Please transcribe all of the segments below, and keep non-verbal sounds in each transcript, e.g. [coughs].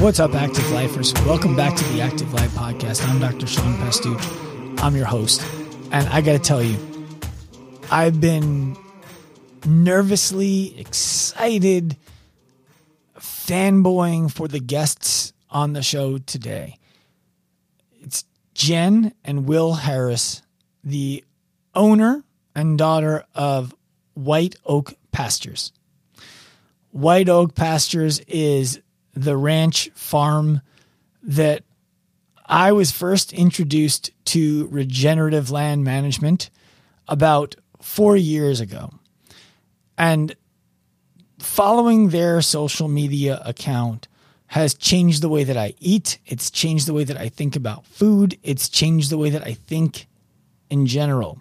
What's up, Active Lifers? Welcome back to the Active Life Podcast. I'm Dr. Sean Pastuch. I'm your host. And I got to tell you, I've been nervously excited, fanboying for the guests on the show today. It's Jen and Will Harris, the owner and daughter of White Oak Pastures. White Oak Pastures is the ranch farm that I was first introduced to regenerative land management about four years ago. And following their social media account has changed the way that I eat. It's changed the way that I think about food. It's changed the way that I think in general.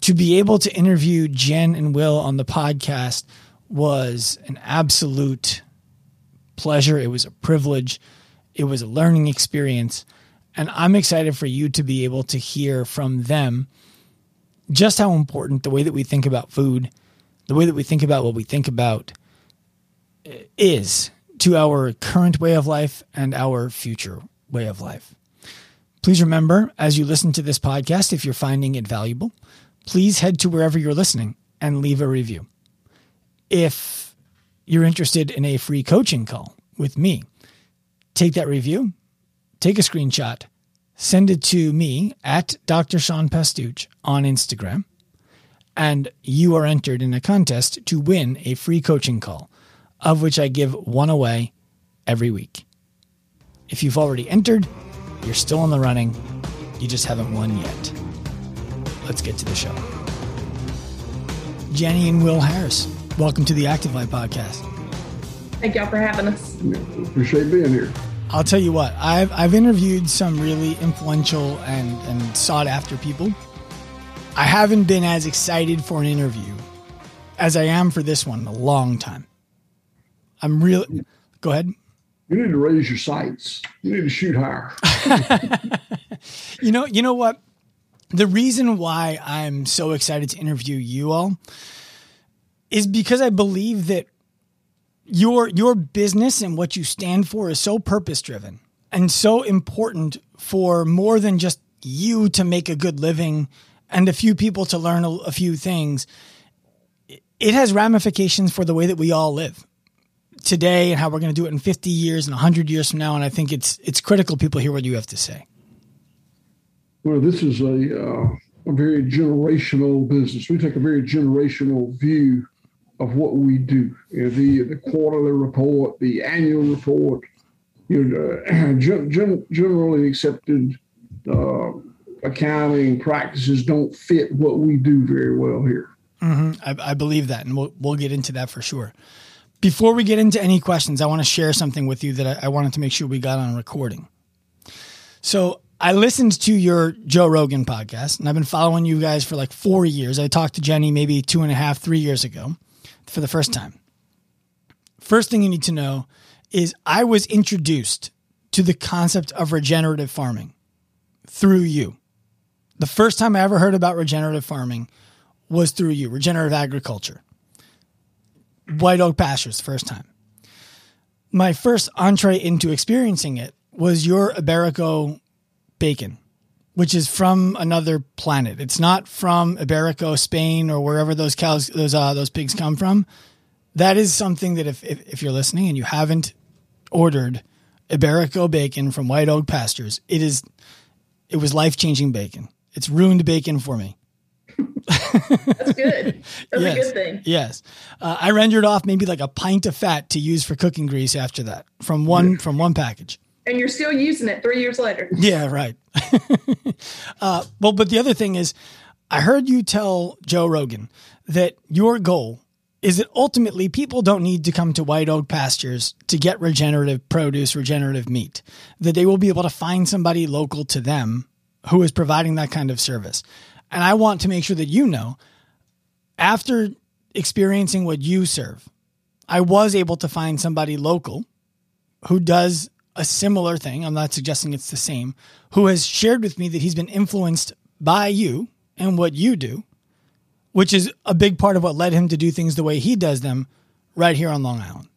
To be able to interview Jen and Will on the podcast was an absolute pleasure. It was a privilege. It was a learning experience. And I'm excited for you to be able to hear from them just how important the way that we think about food, the way that we think about what we think about eh, is to our current way of life and our future way of life. Please remember, as you listen to this podcast, if you're finding it valuable, please head to wherever you're listening and leave a review. If you're interested in a free coaching call with me, take that review, take a screenshot, send it to me at Dr. Sean Pastuch on Instagram, and you are entered in a contest to win a free coaching call, of which I give one away every week. If you've already entered, you're still in the running, you just haven't won yet. Let's get to the show. Jenni and Will Harris, welcome to the Active Life Podcast. Thank y'all for having us. Appreciate being here. I'll tell you what, I've I've interviewed some really influential and, and sought after people. I haven't been as excited for an interview as I am for this one in a long time. I'm really go ahead. You need to raise your sights. You need to shoot higher. [laughs] [laughs] you know, you know what? The reason why I'm so excited to interview you all is because I believe that your your business and what you stand for is so purpose driven and so important for more than just you to make a good living and a few people to learn a, a few things. It has ramifications for the way that we all live today and how we're going to do it in 50 years and 100 years from now and i think it's it's critical people hear what you have to say. Well this is a uh, a very generational business. We take a very generational view of what we do. You know, the the quarterly report, the annual report, you know, [clears throat] uh, gen, generally accepted uh, accounting practices don't fit what we do very well here. Mm-hmm. I, I, believe that, and we'll we'll get into that for sure. Before we get into any questions, I want to share something with you that I, I wanted to make sure we got on recording. So I listened to your Joe Rogan podcast, and I've been following you guys for like four years. I talked to Jenni maybe two and a half, three years ago for the first time. First thing you need to know is I was introduced to the concept of regenerative farming through you. The first time I ever heard about regenerative farming was through you, regenerative agriculture. White Oak Pastures, first time. My first entree into experiencing it was your Iberico bacon which is from another planet. It's not from Iberico, Spain, or wherever those cows, those uh, those pigs come from. That is something that if, if, if you're listening and you haven't ordered Iberico bacon from White Oak Pastures, it is it was life changing bacon. It's ruined bacon for me. That's good. That's [laughs] yes. a good thing. Yes, uh, I rendered off maybe like a pint of fat to use for cooking grease after that from one from one package and you're still using it three years later. [laughs] Yeah, right. [laughs] uh, well, but the other thing is, I heard you tell Joe Rogan that your goal is that ultimately people don't need to come to White Oak Pastures to get regenerative produce, regenerative meat, that they will be able to find somebody local to them who is providing that kind of service. And I want to make sure that you know, after experiencing what you serve, I was able to find somebody local who does a similar thing, I'm not suggesting it's the same, who has shared with me that he's been influenced by you and what you do, which is a big part of what led him to do things the way he does them right here on Long Island.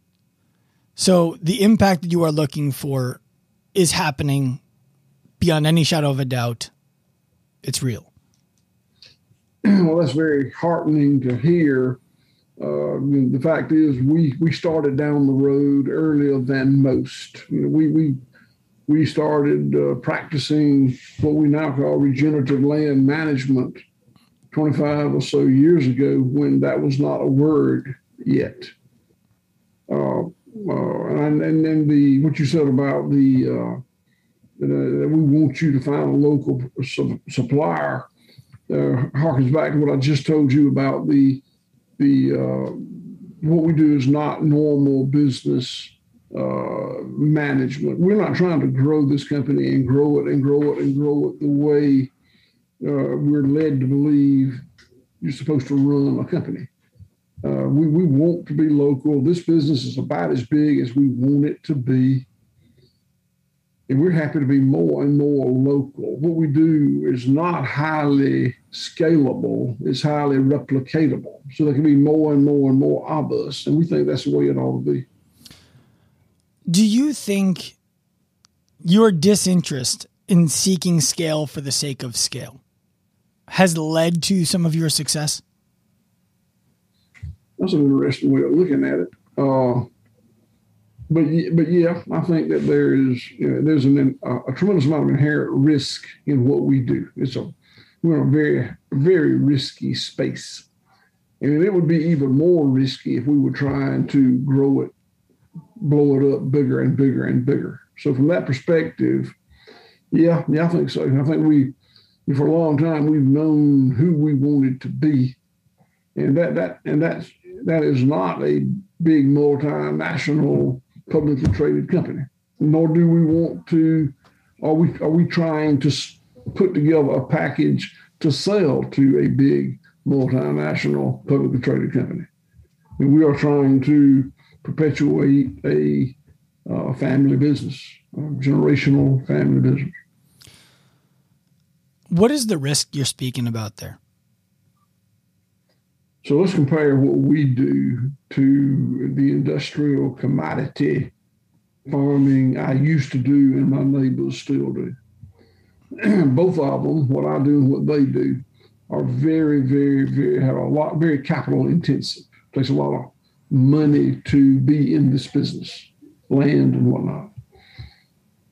So the impact that you are looking for is happening beyond any shadow of a doubt. It's real. [clears throat] Well, that's very heartening to hear. Uh, the fact is, we we started down the road earlier than most. You know, we we we started uh, practicing what we now call regenerative land management 25 or so years ago when that was not a word yet. Uh, uh, and and then the what you said about the uh, that we want you to find a local su- supplier uh, harkens back to what I just told you about the the uh, what we do is not normal business uh, management. We're not trying to grow this company and grow it and grow it and grow it the way uh, we're led to believe you're supposed to run a company. Uh, we, we want to be local. This business is about as big as we want it to be. And we're happy to be more and more local. What we do is not highly scalable, it's highly replicatable. So there can be more and more and more of us. And we think that's the way it ought to be. Do you think your disinterest in seeking scale for the sake of scale has led to some of your success? That's an interesting way of looking at it. Uh, but but yeah, I think that there is you know, there's an, a tremendous amount of inherent risk in what we do. It's a we're in a very very risky space, and it would be even more risky if we were trying to grow it, blow it up bigger and bigger and bigger. So from that perspective, yeah, yeah, I think so. I think we for a long time we've known who we wanted to be, and that that and that's that is not a big multinational publicly traded company. Nor do we want to. Are we are we trying to put together a package to sell to a big multinational publicly traded company? And we are trying to perpetuate a uh, family business, a generational family business. What is the risk you're speaking about there? So let's compare what we do to the industrial commodity farming I used to do and my neighbors still do. [clears throat] Both of them, what I do and what they do, are very, very, very have a lot, very capital intensive. Takes a lot of money to be in this business, land and whatnot.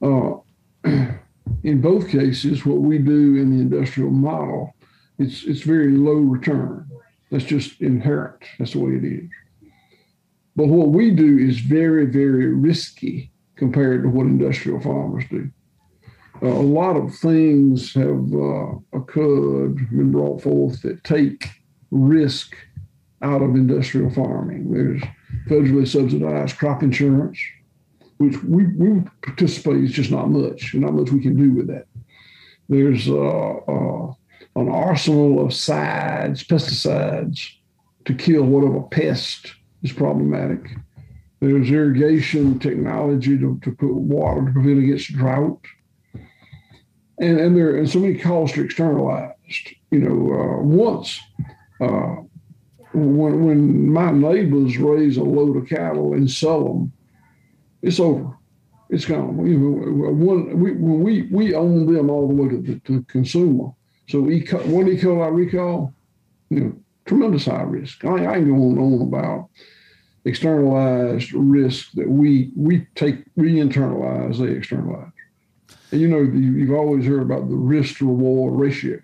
Uh, [clears throat] in both cases, what we do in the industrial model, it's it's very low return. That's just inherent. That's the way it is. But what we do is very, very risky compared to what industrial farmers do. A lot of things have uh, occurred, been brought forth that take risk out of industrial farming. There's federally subsidized crop insurance, which we, we participate, it's just not much, not much we can do with that. There's uh, uh an arsenal of sides, pesticides to kill whatever pest is problematic. There's irrigation technology to, to put water to prevent against drought. And, and there and so many costs are externalized. You know, uh, once uh, when when my neighbors raise a load of cattle and sell them, it's over. It's gone. You know, one, we, we we own them all the way to the to consumer. So E. one E. coli recall, you know, tremendous high risk. I, I can go on and on about externalized risk that we we take we internalize, they externalize. And you know, you've always heard about the risk to reward ratio.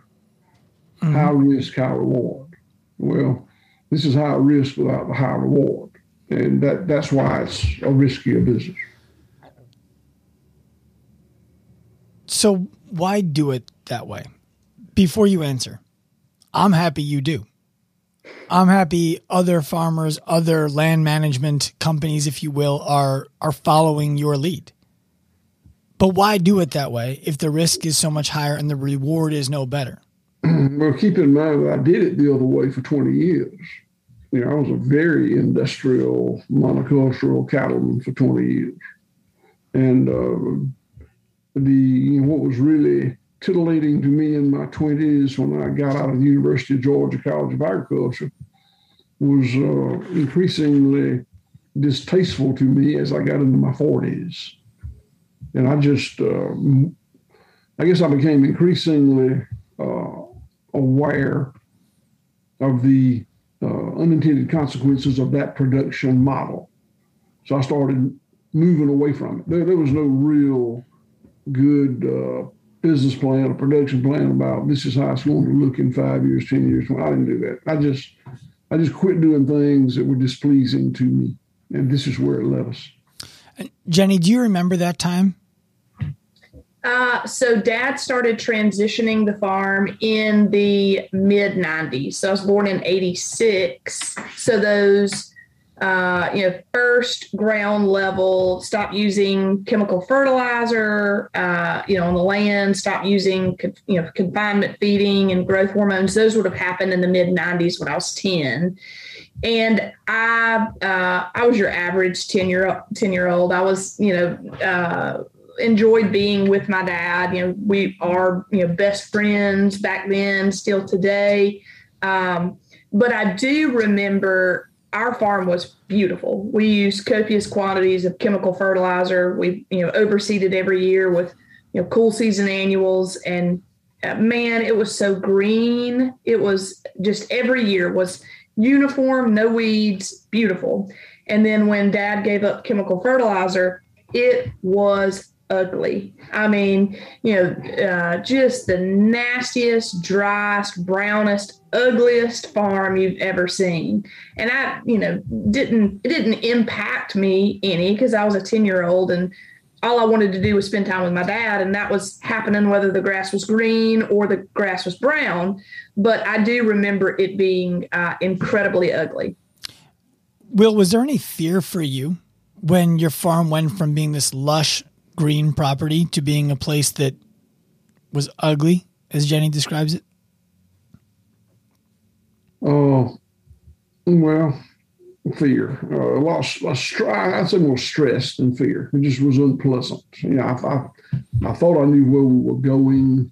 Mm-hmm. High risk, high reward. Well, this is high risk without the high reward. And that, that's why it's a riskier business. So why do it that way? before you answer, I'm happy you do. I'm happy other farmers, other land management companies, if you will, are are following your lead. But why do it that way if the risk is so much higher and the reward is no better? [clears throat] Well, keep in mind that I did it the other way for 20 years. You know, I was a very industrial monocultural cattleman for 20 years. And uh, the you know, what was really titillating to me in my 20s when I got out of the University of Georgia College of Agriculture was uh, increasingly distasteful to me as I got into my 40s. And I just, uh, I guess I became increasingly uh, aware of the uh, unintended consequences of that production model. So I started moving away from it. There, there was no real good uh, business plan or production plan about this is how it's going to look in five years, ten years. I didn't do that. I just I just quit doing things that were displeasing to me, and this is where it led us. Jenni, do you remember that time? Uh, so dad started transitioning the farm in the mid 90s. So I was born in 86. So those uh, you know, first ground level, stop using chemical fertilizer, uh, you know, on the land, stop using, you know, confinement feeding and growth hormones. Those would have happened in the mid 90s when I was 10. And I, uh, I was your average 10 year 10 year old. I was, you know, uh, enjoyed being with my dad. You know, we are, you know, best friends back then, still today. Um, but I do remember our farm was beautiful. We used copious quantities of chemical fertilizer. We, you know, overseeded every year with, you know, cool season annuals. And uh, man, it was so green. It was just every year was uniform, no weeds, beautiful. And then when dad gave up chemical fertilizer, it was ugly. I mean, you know, uh, just the nastiest, driest, brownest, ugliest farm you've ever seen. And I, you know, didn't it didn't impact me any because I was a 10 year old and all I wanted to do was spend time with my dad, and that was happening whether the grass was green or the grass was brown. But I do remember it being uh, incredibly ugly. Will, was there any fear for you when your farm went from being this lush green property to being a place that was ugly, as Jenni describes it? Oh, well, fear. Uh, a lot, of, I'd say more stress than fear. It just was unpleasant. You know, I, I, I thought I knew where we were going.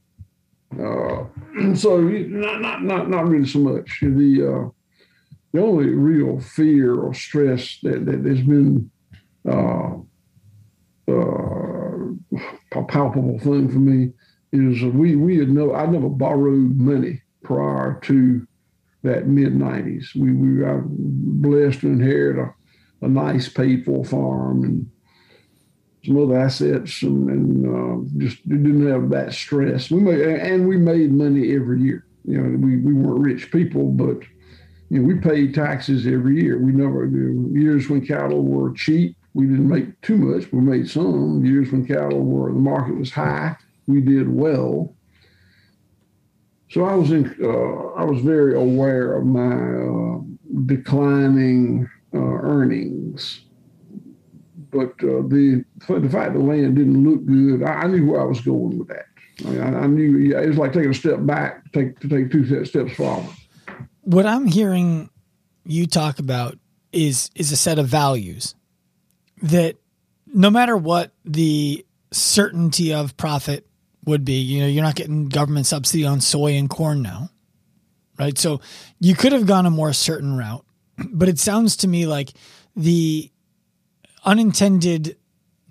Uh, [clears throat] so not, not, not, not really so much. The, uh, the only real fear or stress that, that has been uh, uh, palpable thing for me is we we had no I never borrowed money prior to that mid '90s. We we were blessed to inherit a, a nice paid for farm and some other assets and, and uh, just didn't have that stress. We made and we made money every year. You know, we, we weren't rich people, but you know, we paid taxes every year. We never years when cattle were cheap we didn't make too much. We made some years when cattle were the market was high. We did well. So I was in. Uh, I was very aware of my uh, declining uh, earnings, but uh, the the fact the land didn't look good, I, I, knew where I was going with that. I, mean, I, I knew yeah, it was like taking a step back, to take to take two steps forward. What I'm hearing you talk about is is a set of values that no matter what the certainty of profit would be, you know, you're not getting government subsidy on soy and corn now, right? So you could have gone a more certain route, [clears throat] but it sounds to me like the unintended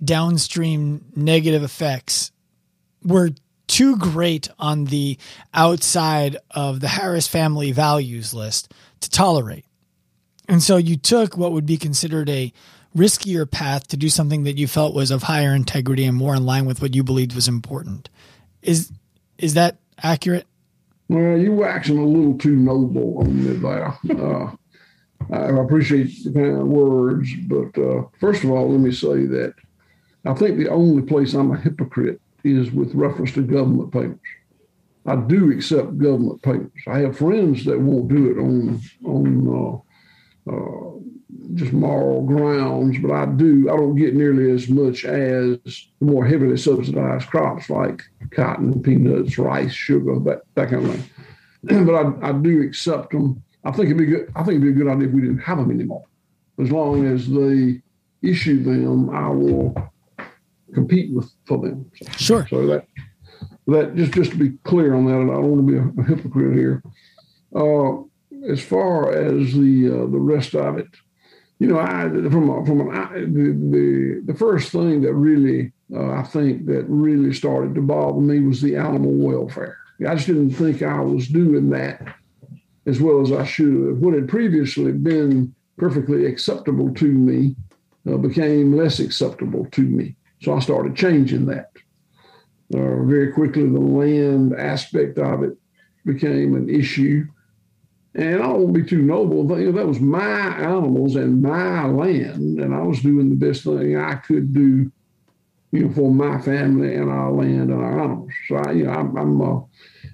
downstream negative effects were too great on the outside of the Harris family values list to tolerate. And so you took what would be considered a riskier path to do something that you felt was of higher integrity and more in line with what you believed was important. Is is that accurate? Well, you were acting a little too noble on me there. Uh, I appreciate the kind of words, but uh, first of all, let me say that I think the only place I'm a hypocrite is with reference to government payments. I do accept government payments. I have friends that won't do it on on uh, uh just moral grounds, but I do, I don't get nearly as much as the more heavily subsidized crops like cotton, peanuts, rice, sugar, that, that kind of thing. [clears throat] but I, I do accept them. I think it'd be good. I think it'd be a good idea if we didn't have them anymore. As long as they issue them, I will compete with for them. Sure. So that that just just to be clear on that, and I don't want to be a, a hypocrite here. Uh, as far as the uh, the rest of it, you know, I from from the, the the first thing that really uh, I think that really started to bother me was the animal welfare. I just didn't think I was doing that as well as I should have. What had previously been perfectly acceptable to me uh, became less acceptable to me. So I started changing that. Uh, very quickly, the land aspect of it became an issue. And I won't be too noble, but you know, that was my animals and my land, and I was doing the best thing I could do, you know, for my family and our land and our animals. So I, you know, I'm, I'm uh,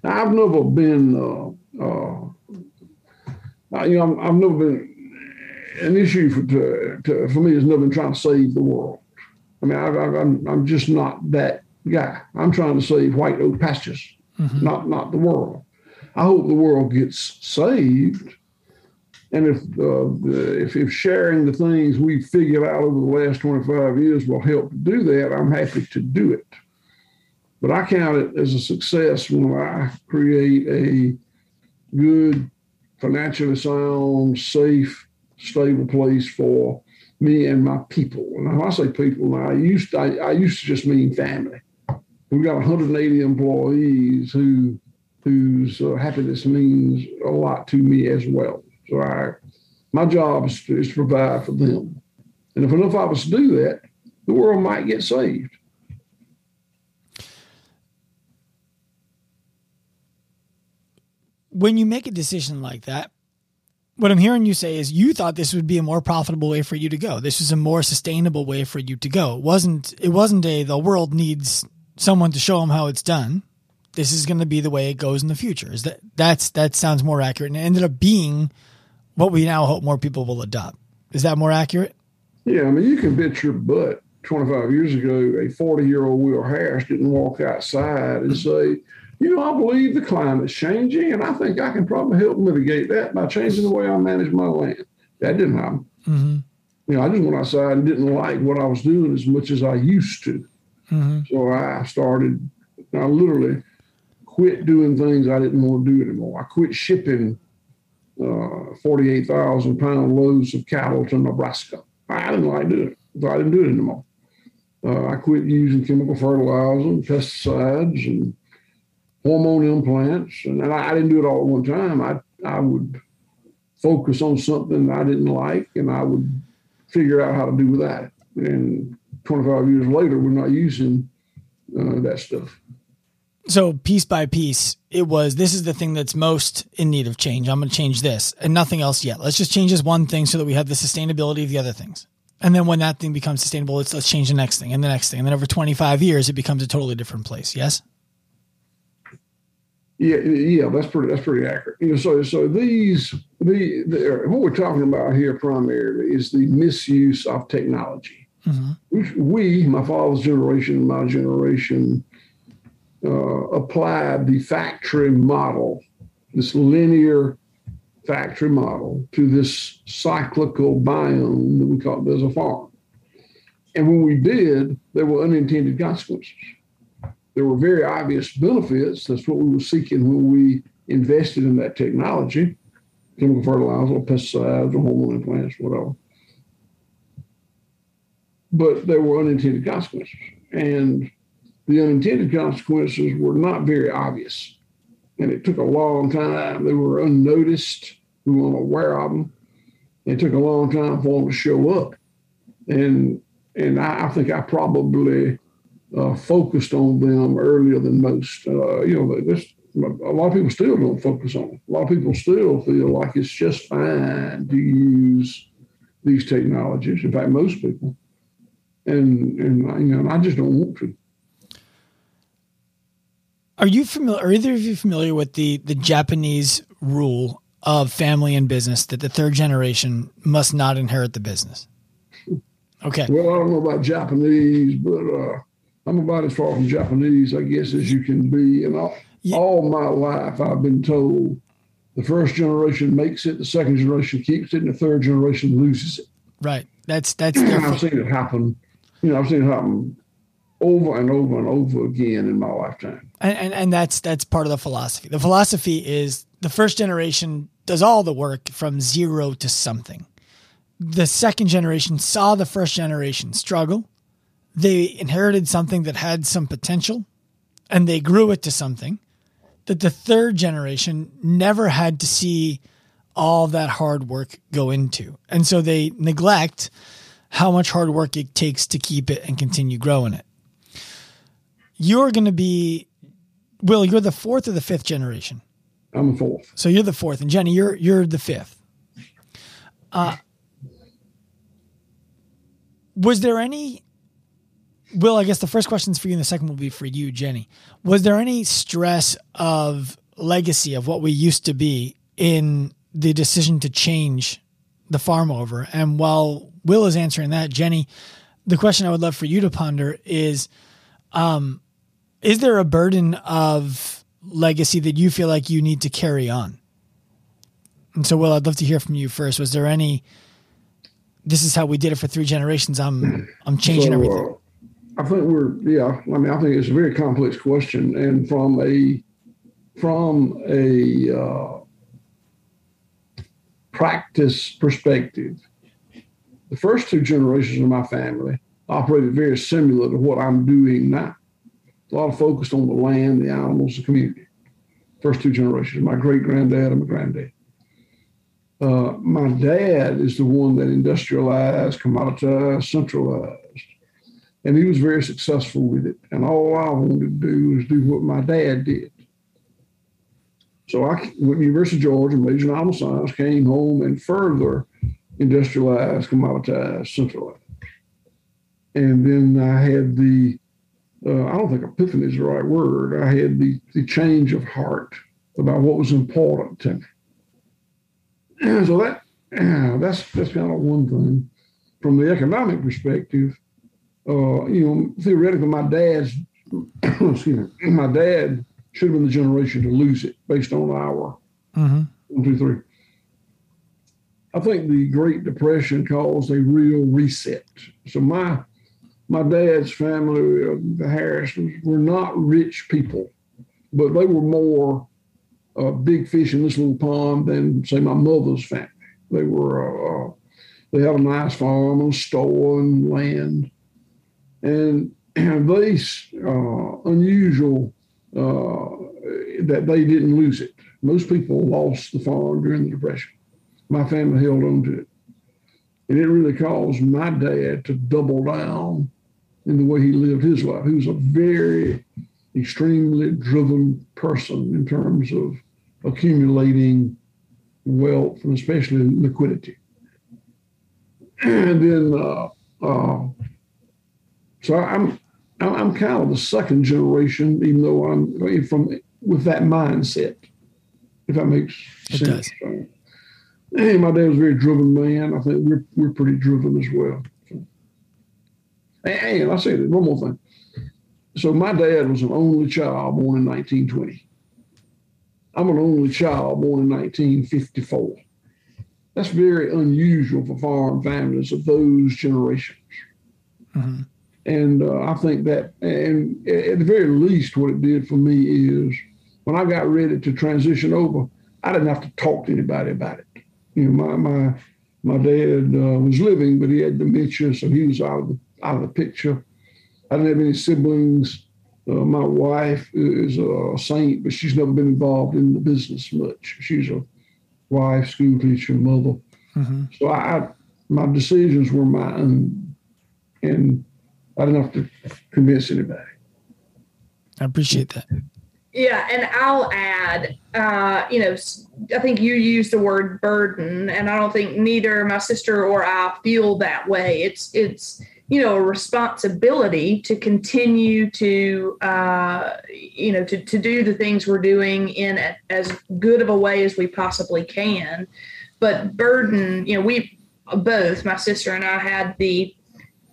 I've never been, uh, uh, you know, i have never been an issue for to, to, for me has never been trying to save the world. I mean, I, I, I'm I'm just not that guy. I'm trying to save white oak pastures, mm-hmm. not not the world. I hope the world gets saved. And if, uh, if, if sharing the things we've figured out over the last 25 years will help do that, I'm happy to do it. But I count it as a success when I create a good, financially sound, safe, stable place for me and my people. And when I say people, now I used to, I, I used to just mean family. We've got 180 employees who whose uh, happiness means a lot to me as well. So I, my job is to, is to provide for them. And if enough of us do that, the world might get saved. When you make a decision like that, what I'm hearing you say is you thought this would be a more profitable way for you to go. This was a more sustainable way for you to go. It wasn't it wasn't a the world needs someone to show them how it's done this is going to be the way it goes in the future. Is that that's that sounds more accurate and it ended up being what we now hope more people will adopt. Is that more accurate? Yeah, I mean you can bet your butt 25 years ago a 40 year old Will Harris didn't walk outside and say, you know, I believe the climate's changing and I think I can probably help mitigate that by changing the way I manage my land. That didn't happen. Mm-hmm. You know, I just went outside and didn't like what I was doing as much as I used to. Mm-hmm. So I started, I literally quit doing things I didn't want to do anymore. I quit shipping uh, 48,000 pound loads of cattle to Nebraska. I didn't like doing it, so I didn't do it anymore. Uh, I quit using chemical fertilizer and pesticides and hormone implants, and, and I, I, didn't do it all at one time. I I would focus on something I didn't like, and I would figure out how to do with that. And 25 years later, we're not using uh, that stuff so piece by piece, it was this is the thing that's most in need of change. I'm going to change this and nothing else yet. Let's just change this one thing so that we have the sustainability of the other things. And then when that thing becomes sustainable, let's let's change the next thing and the next thing. And then over 25 years, it becomes a totally different place. Yes. Yeah, yeah, that's pretty that's pretty accurate. You know, so so these the, the what we're talking about here primarily is the misuse of technology. Mm-hmm. We, my father's generation, my generation, uh, applied the factory model, this linear factory model, to this cyclical biome that we call it as a farm. And when we did, there were unintended consequences. There were very obvious benefits. That's what we were seeking when we invested in that technology chemical fertilizer, pesticides, or hormone implants, whatever. But there were unintended consequences. And the unintended consequences were not very obvious. And it took a long time. They were unnoticed. We weren't aware of them. It took a long time for them to show up. And and I, I think I probably uh, focused on them earlier than most. Uh, you know, this, a lot of people still don't focus on them. A lot of people still feel like it's just fine to use these technologies. In fact, most people. And and you know, I just don't want to. Are you familiar? Are either of you familiar with the the Japanese rule of family and business that the third generation must not inherit the business? Okay. Well, I don't know about Japanese, but uh, I'm about as far from Japanese, I guess, as you can be. And all, yeah. all my life, I've been told the first generation makes it, the second generation keeps it, and the third generation loses it. Right. That's that's. I've seen it happen. You know, I've seen it happen over and over and over again in my lifetime. And, and, and that's that's part of the philosophy. The philosophy is the first generation does all the work from zero to something. the second generation saw the first generation struggle. They inherited something that had some potential and they grew it to something that the third generation never had to see all that hard work go into. And so they neglect how much hard work it takes to keep it and continue growing it. You're going to be, Will, you're the fourth or the fifth generation? I'm the fourth. So you're the fourth. And Jenni, you're, you're the fifth. Uh, was there any Will, I guess the first question is for you, and the second will be for you, Jenni. Was there any stress of legacy of what we used to be in the decision to change the farm over? And while Will is answering that, Jenni, the question I would love for you to ponder is um, Is there a burden of legacy that you feel like you need to carry on? And so, Will, I'd love to hear from you first. Was there any? This is how we did it for three generations. I'm I'm changing so, everything. Uh, I think we're yeah. I mean, I think it's a very complex question, and from a from a uh, practice perspective, the first two generations of my family operated very similar to what I'm doing now. A lot of focus on the land, the animals, the community. First two generations, my great granddad and my granddad. Uh, my dad is the one that industrialized, commoditized, centralized and he was very successful with it. And all I wanted to do was do what my dad did. So I went to University of Georgia, majored in animal science, came home and further industrialized, commoditized, centralized. And then I had the, uh, I don't think epiphany is the right word. I had the, the change of heart about what was important to me. And so that, that's, that's kind of one thing. From the economic perspective, uh, you know, theoretically, my dad's, [coughs] excuse me, my dad should have been the generation to lose it based on our mm-hmm. one, two, three. I think the Great Depression caused a real reset. So my my dad's family, uh, the Harrisons, were not rich people, but they were more uh, big fish in this little pond than say my mother's family. They were uh, uh they had a nice farm and store and land and, [clears throat] and these uh, unusual uh, that they didn't lose it. Most people lost the farm during the Depression. My family held on to it. And it really caused my dad to double down in the way he lived his life. He was a very extremely driven person in terms of accumulating wealth and especially liquidity. [clears throat] And then uh, uh, so I'm I'm kind of the second generation, even though I'm from with that mindset. If that makes it sense. Does. Hey, my dad was a very driven man. I think we're we're pretty driven as well. And I'll say one more thing. So my dad was an only child born in 1920. I'm an only child born in 1954. That's very unusual for farm families of those generations. Mm-hmm. And uh, I think that, and at the very least, what it did for me is when I got ready to transition over, I didn't have to talk to anybody about it. You know, my my my dad uh, was living, but he had dementia, so he was out of the out of the picture. I didn't have any siblings. Uh, my wife is a saint, but she's never been involved in the business much. She's a wife, school teacher, mother. Mm-hmm. So I, I, my decisions were my own, and I don't have to convince anybody. I appreciate that. Yeah, and I'll add, uh, you know, I think you used the word burden, and I don't think neither my sister or I feel that way. It's it's you know a responsibility to continue to uh, you know to to do the things we're doing in a, as good of a way as we possibly can. But burden, you know, we both my sister and I had the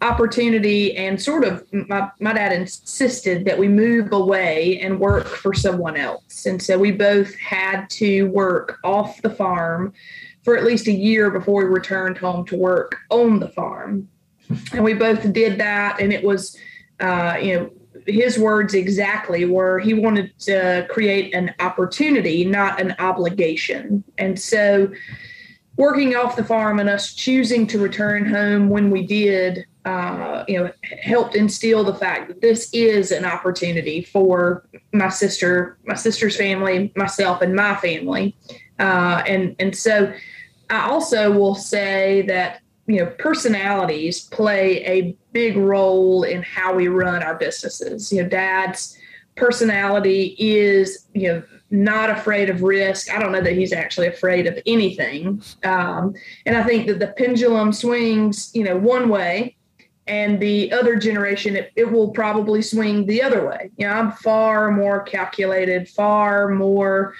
opportunity and sort of my, my dad insisted that we move away and work for someone else and so we both had to work off the farm for at least a year before we returned home to work on the farm and we both did that and it was uh, you know his words exactly were he wanted to create an opportunity not an obligation and so working off the farm and us choosing to return home when we did, uh, you know, helped instill the fact that this is an opportunity for my sister, my sister's family, myself, and my family. Uh, and and so I also will say that you know personalities play a big role in how we run our businesses. You know, Dad's personality is you know not afraid of risk. I don't know that he's actually afraid of anything. Um, and I think that the pendulum swings, you know, one way, and the other generation, it, it will probably swing the other way. You know, I'm far more calculated, far more,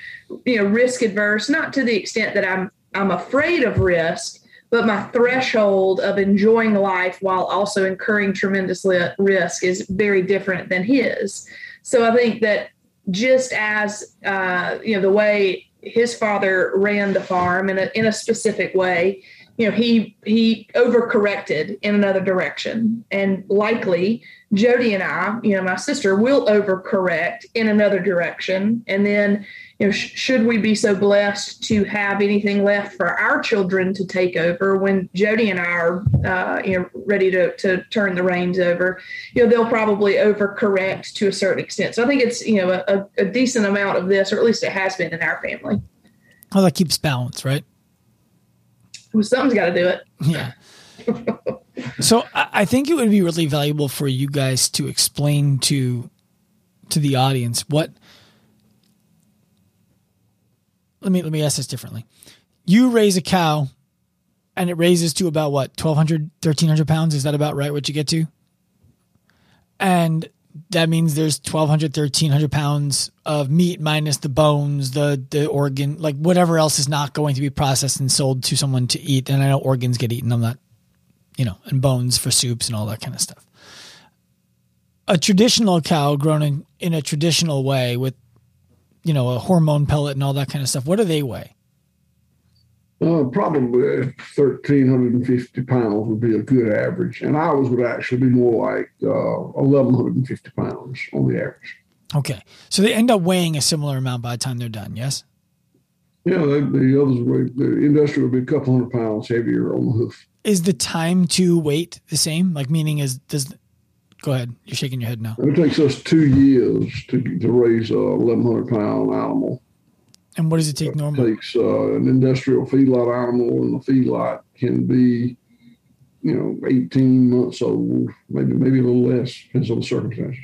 you know, risk adverse. Not to the extent that I'm I'm afraid of risk, but my threshold of enjoying life while also incurring tremendous risk is very different than his. So I think that just as uh, you know the way his father ran the farm in a in a specific way, you know he he overcorrected in another direction, and likely Jody and I, you know, my sister will overcorrect in another direction, and then you know, sh- should we be so blessed to have anything left for our children to take over when Jody and I are, uh, you know, ready to, to turn the reins over, you know, they'll probably overcorrect to a certain extent. So I think it's, you know, a, a decent amount of this, or at least it has been in our family. Well, that keeps balance, right? Well, something's got to do it. Yeah. [laughs] so I think it would be really valuable for you guys to explain to to the audience what let me let me ask this differently. You raise a cow and it raises to about what 1200 1300 pounds? Is that about right what you get to? And that means there's 1200 1300 pounds of meat minus the bones the the organ like whatever else is not going to be processed and sold to someone to eat. And i know organs get eaten. I'm not you know and bones for soups and all that kind of stuff. A traditional cow grown in, in a traditional way with you know, a hormone pellet and all that kind of stuff. What do they weigh? Uh, probably 1,350 pounds would be a good average. And ours would actually be more like uh, 1,150 pounds on the average. Okay. So they end up weighing a similar amount by the time they're done, yes? Yeah, the, the others, would, the industry would be a couple hundred pounds heavier on the hoof. Is the time to wait the same? Like, meaning is, does, Go ahead. You're shaking your head now. It takes us two years to, to raise a 1,100 pound animal. And what does it take normally? It takes uh, an industrial feedlot animal, and the feedlot can be, you know, 18 months old, maybe maybe a little less, depends on the circumstances.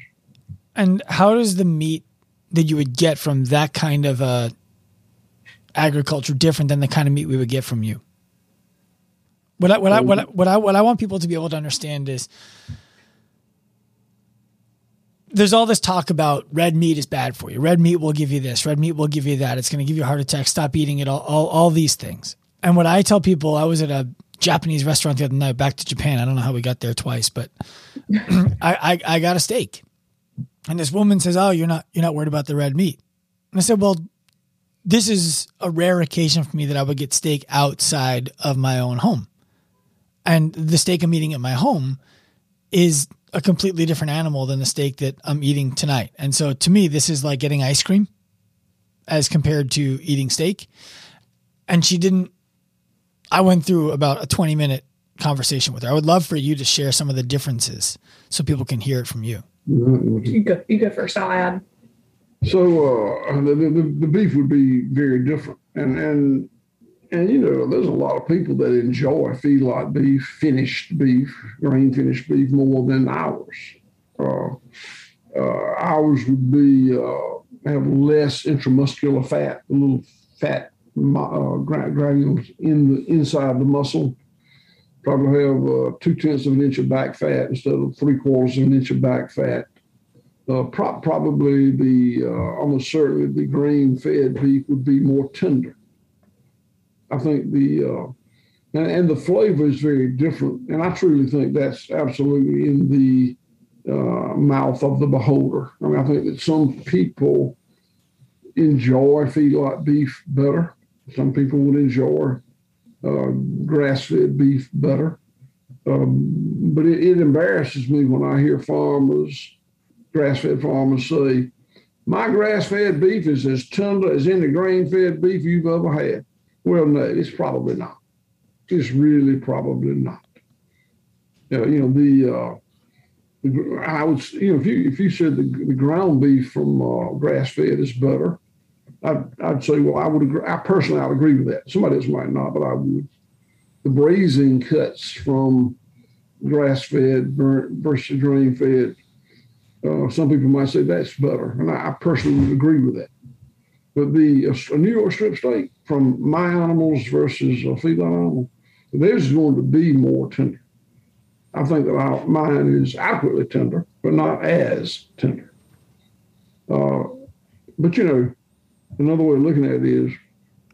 And how does the meat that you would get from that kind of uh, agriculture different than the kind of meat we would get from you? What I, what I, what I, what I, what I want people to be able to understand is there's all this talk about red meat is bad for you. Red meat will give you this. Red meat will give you that. It's going to give you a heart attack. Stop eating it. All, all, all these things. And what I tell people, I was at a Japanese restaurant the other night, back to Japan. I don't know how we got there twice, but [clears throat] I, I, I got a steak, and this woman says, "Oh, you're not you're not worried about the red meat." And I said, "Well, this is a rare occasion for me that I would get steak outside of my own home, and the steak I'm eating at my home is a completely different animal than the steak that I'm eating tonight. And so to me, this is like getting ice cream as compared to eating steak. And she didn't, I went through about a 20 minute conversation with her. I would love for you to share some of the differences so people can hear it from you. You go, you go first. I'll add. So uh, the, the, the beef would be very different. And, and and you know, there's a lot of people that enjoy feedlot beef, finished beef, grain finished beef more than ours. Uh, uh, ours would be uh, have less intramuscular fat, a little fat uh, granules in the inside the muscle. Probably have uh, two tenths of an inch of back fat instead of three quarters of an inch of back fat. Uh, pro- probably the almost certainly the grain fed beef would be more tender I think the uh, and, and, the flavor is very different, and I truly think that's absolutely in the uh, mouth of the beholder. I mean, I think that some people enjoy feedlot beef better. Some people would enjoy uh, grass-fed beef better. Um, but it, it embarrasses me when I hear farmers, grass-fed farmers say, "My grass-fed beef is as tender as any grain-fed beef you've ever had." Well, no, it's probably not. It's really probably not. You know, you know the, uh, the I would you know if you if you said the, the ground beef from uh, grass fed is better, I'd, I'd say well I would agree. I personally I would agree with that. Somebody else might not, but I would. The braising cuts from grass fed versus grain fed. Uh, some people might say that's better, and I, I personally would agree with that. But the a New York strip steak from my animals versus a feedlot animal, theirs is going to be more tender. I think that mine is adequately tender, but not as tender. Uh, but you know, another way of looking at it is,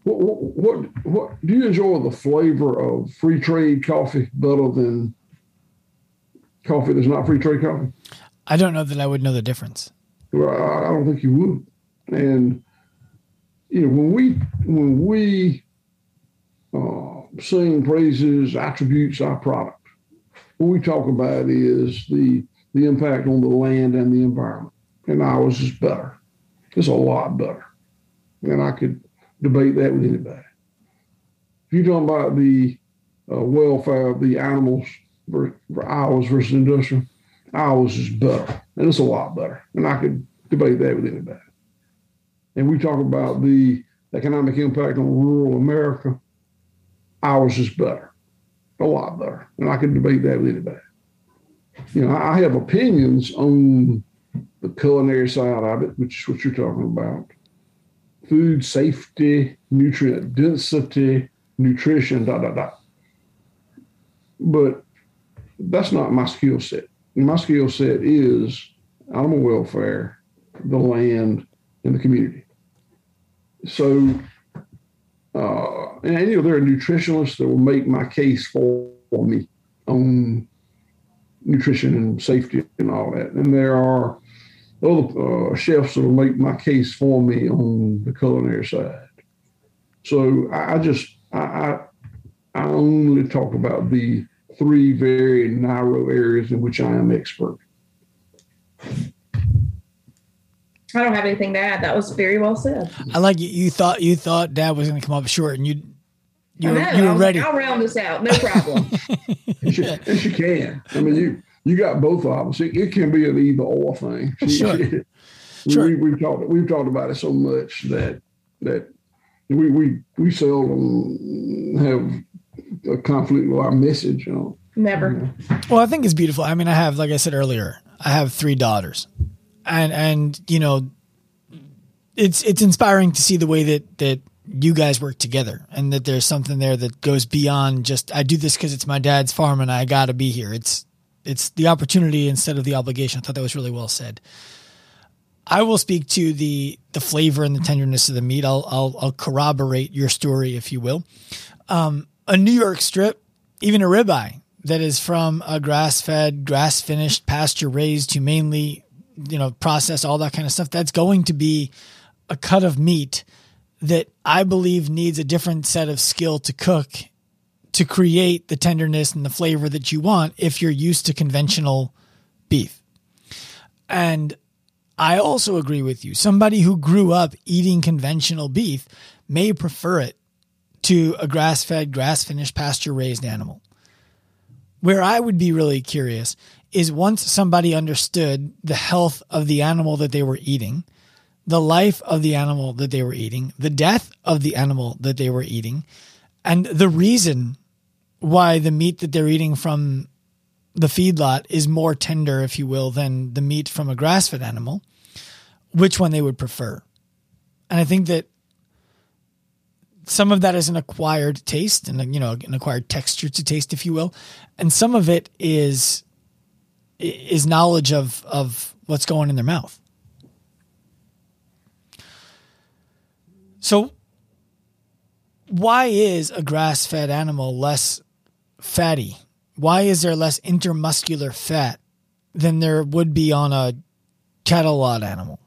what, what what do you enjoy the flavor of free trade coffee better than coffee that's not free trade coffee? I don't know that I would know the difference. Well, I don't think you would. And you know, when we when we uh, sing praises, attributes our product, what we talk about is the the impact on the land and the environment. And ours is better. It's a lot better. And I could debate that with anybody. If you're talking about the uh, welfare of the animals for, for ours versus industrial, ours is better. And it's a lot better. And I could debate that with anybody and we talk about the economic impact on rural America, ours is better, a lot better. And I can debate that with anybody. You know, I have opinions on the culinary side of it, which is what you're talking about. Food safety, nutrient density, nutrition, da da da. But that's not my skill set. My skill set is animal welfare, the land, in the community. So, uh, and you know, there are nutritionists that will make my case for, me on nutrition and safety and all that. And there are other uh, chefs that will make my case for me on the culinary side. So I, I just I, I, I only talk about the three very narrow areas in which I am expert. I don't have anything to add. That was very well said. I like you. You thought you thought Dad was going to come up short, and you you, were, you were ready. I'll round this out. No problem. [laughs] and, she, and, she, can. I mean, you you got both of them. It, it can be an either or thing. She, [laughs] sure. sure. We, we've talked we've talked about it so much that that we we we seldom have a conflict with our message. You know. Never. Well, I think it's beautiful. I mean, I have, like I said earlier, I have three daughters, and and you know, it's it's inspiring to see the way that that you guys work together and that there's something there that goes beyond just I do this because it's my dad's farm and I got to be here. It's it's the opportunity instead of the obligation. I thought that was really well said. I will speak to the the flavor and the tenderness of the meat. I'll I'll, I'll corroborate your story, if you will. Um, a New York strip, even a ribeye that is from a grass fed, grass finished, pasture raised, humanely you know, process all that kind of stuff. That's going to be a cut of meat that I believe needs a different set of skill to cook to create the tenderness and the flavor that you want if you're used to conventional beef. And I also agree with you. Somebody who grew up eating conventional beef may prefer it to a grass fed, grass finished, pasture raised animal. Where I would be really curious is once somebody understood the health of the animal that they were eating, the life of the animal that they were eating, the death of the animal that they were eating, and the reason why the meat that they're eating from the feedlot is more tender, if you will, than the meat from a grass fed animal, which one they would prefer. And I think that some of that is an acquired taste and you know an acquired texture to taste if you will and some of it is is knowledge of of what's going in their mouth. So why is a grass-fed animal less fatty? Why is there less intermuscular fat than there would be on a cattle lot animal?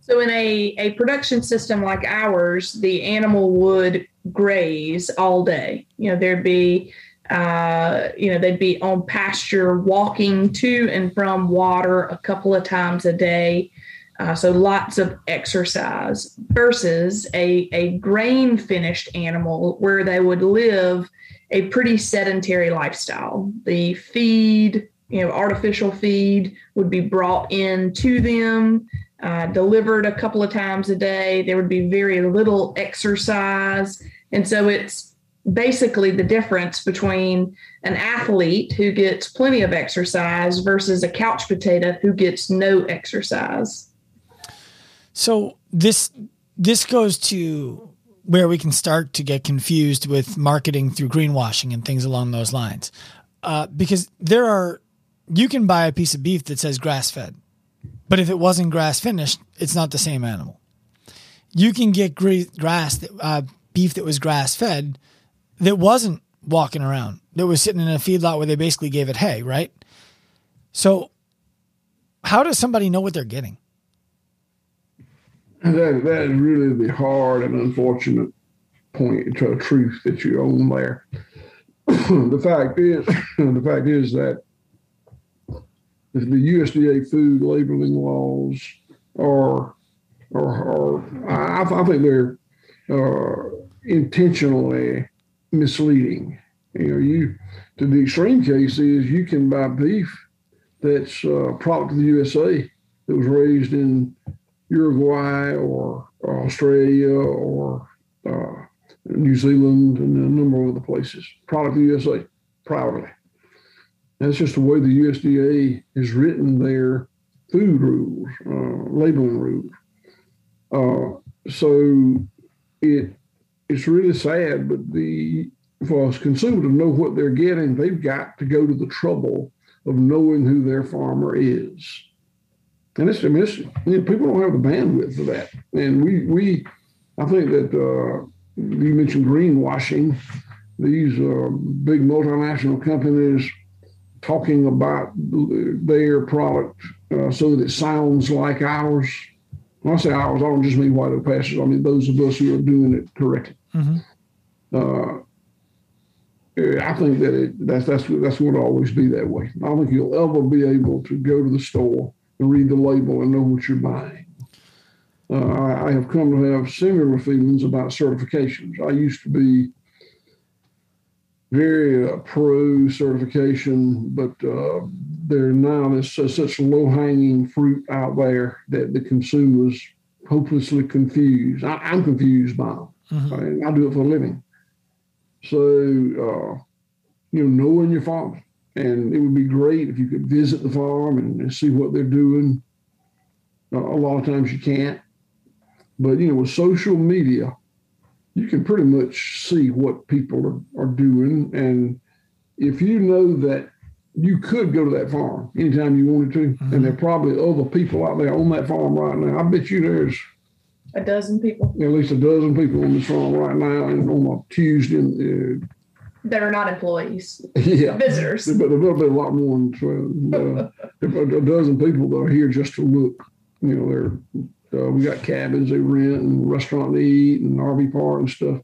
So in a, a production system like ours, the animal would graze all day. You know, there'd be uh, you know, they'd be on pasture walking to and from water a couple of times a day. Uh, so lots of exercise versus a, a grain finished animal where they would live a pretty sedentary lifestyle. The feed, you know, artificial feed would be brought in to them, uh, delivered a couple of times a day. There would be very little exercise. And so it's basically the difference between an athlete who gets plenty of exercise versus a couch potato who gets no exercise. So this this goes to where we can start to get confused with marketing through greenwashing and things along those lines, uh, because there are you can buy a piece of beef that says grass fed, but if it wasn't grass finished, it's not the same animal. You can get grass that, uh, beef that was grass fed that wasn't walking around that was sitting in a feedlot where they basically gave it hay, right? So, how does somebody know what they're getting? That that is really the hard and unfortunate point to a truth that you own there. [coughs] the fact is, [coughs] the fact is that the USDA food labeling laws are are, I, I think they're uh, intentionally misleading. You know, you to the extreme case is you can buy beef that's uh, product of the USA that was raised in Uruguay or Australia or uh, New Zealand and a number of other places. Product of the USA, proudly. That's just the way the USDA has written their food rules, uh, labeling rules. Uh, so it it's really sad, but the for us consumer to know what they're getting, they've got to go to the trouble of knowing who their farmer is. And it's, I mean, it's, people don't have the bandwidth for that. And we, we, I think that uh, you mentioned greenwashing. These uh, big multinational companies talking about their product uh, so that it sounds like ours. When I say ours, I don't just mean white oak pastures. I mean those of us who are doing it correctly. Mm-hmm. Uh, I think that it, that's that's that's going to always be that way. I don't think you'll ever be able to go to the store and read the label and know what you're buying. Uh, I, I, have come to have similar feelings about certifications. I used to be very uh, pro certification, but uh, there now is such low hanging fruit out there that the consumers hopelessly confused. I, am confused by them. I, I do it for a living. So, uh, you know, knowing your farm. And it would be great if you could visit the farm and, and see what they're doing. Uh, a lot of times you can't. But, you know, with social media, you can pretty much see what people are, are doing. And if you know that you could go to that farm anytime you wanted to, mm-hmm. and there are probably other people out there on that farm right now. I bet you there's a dozen people. At least a dozen people on this farm right now, and on a Tuesday. Uh, that are not employees. [laughs] Yeah, visitors. But there'll be a lot more than uh, [laughs] a dozen people that are here just to look. You know, they're uh, we got cabins they rent and restaurant to eat and RV park and stuff.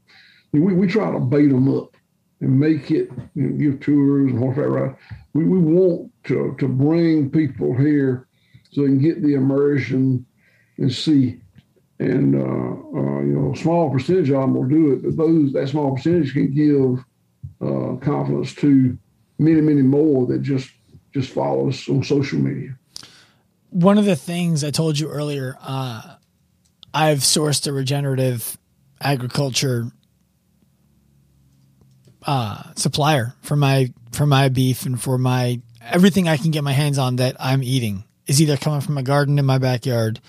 And we we try to bait them up and make it you know, give tours and horseback ride. We we want to to bring people here so they can get the immersion and see and uh, uh, you know, a small percentage of them will do it, but those that small percentage can give uh, confidence to many, many more that just just follow us on social media. One of the things I told you earlier, uh, I've sourced a regenerative agriculture uh, supplier for my for my beef and for my everything I can get my hands on that I'm eating is either coming from a garden in my backyard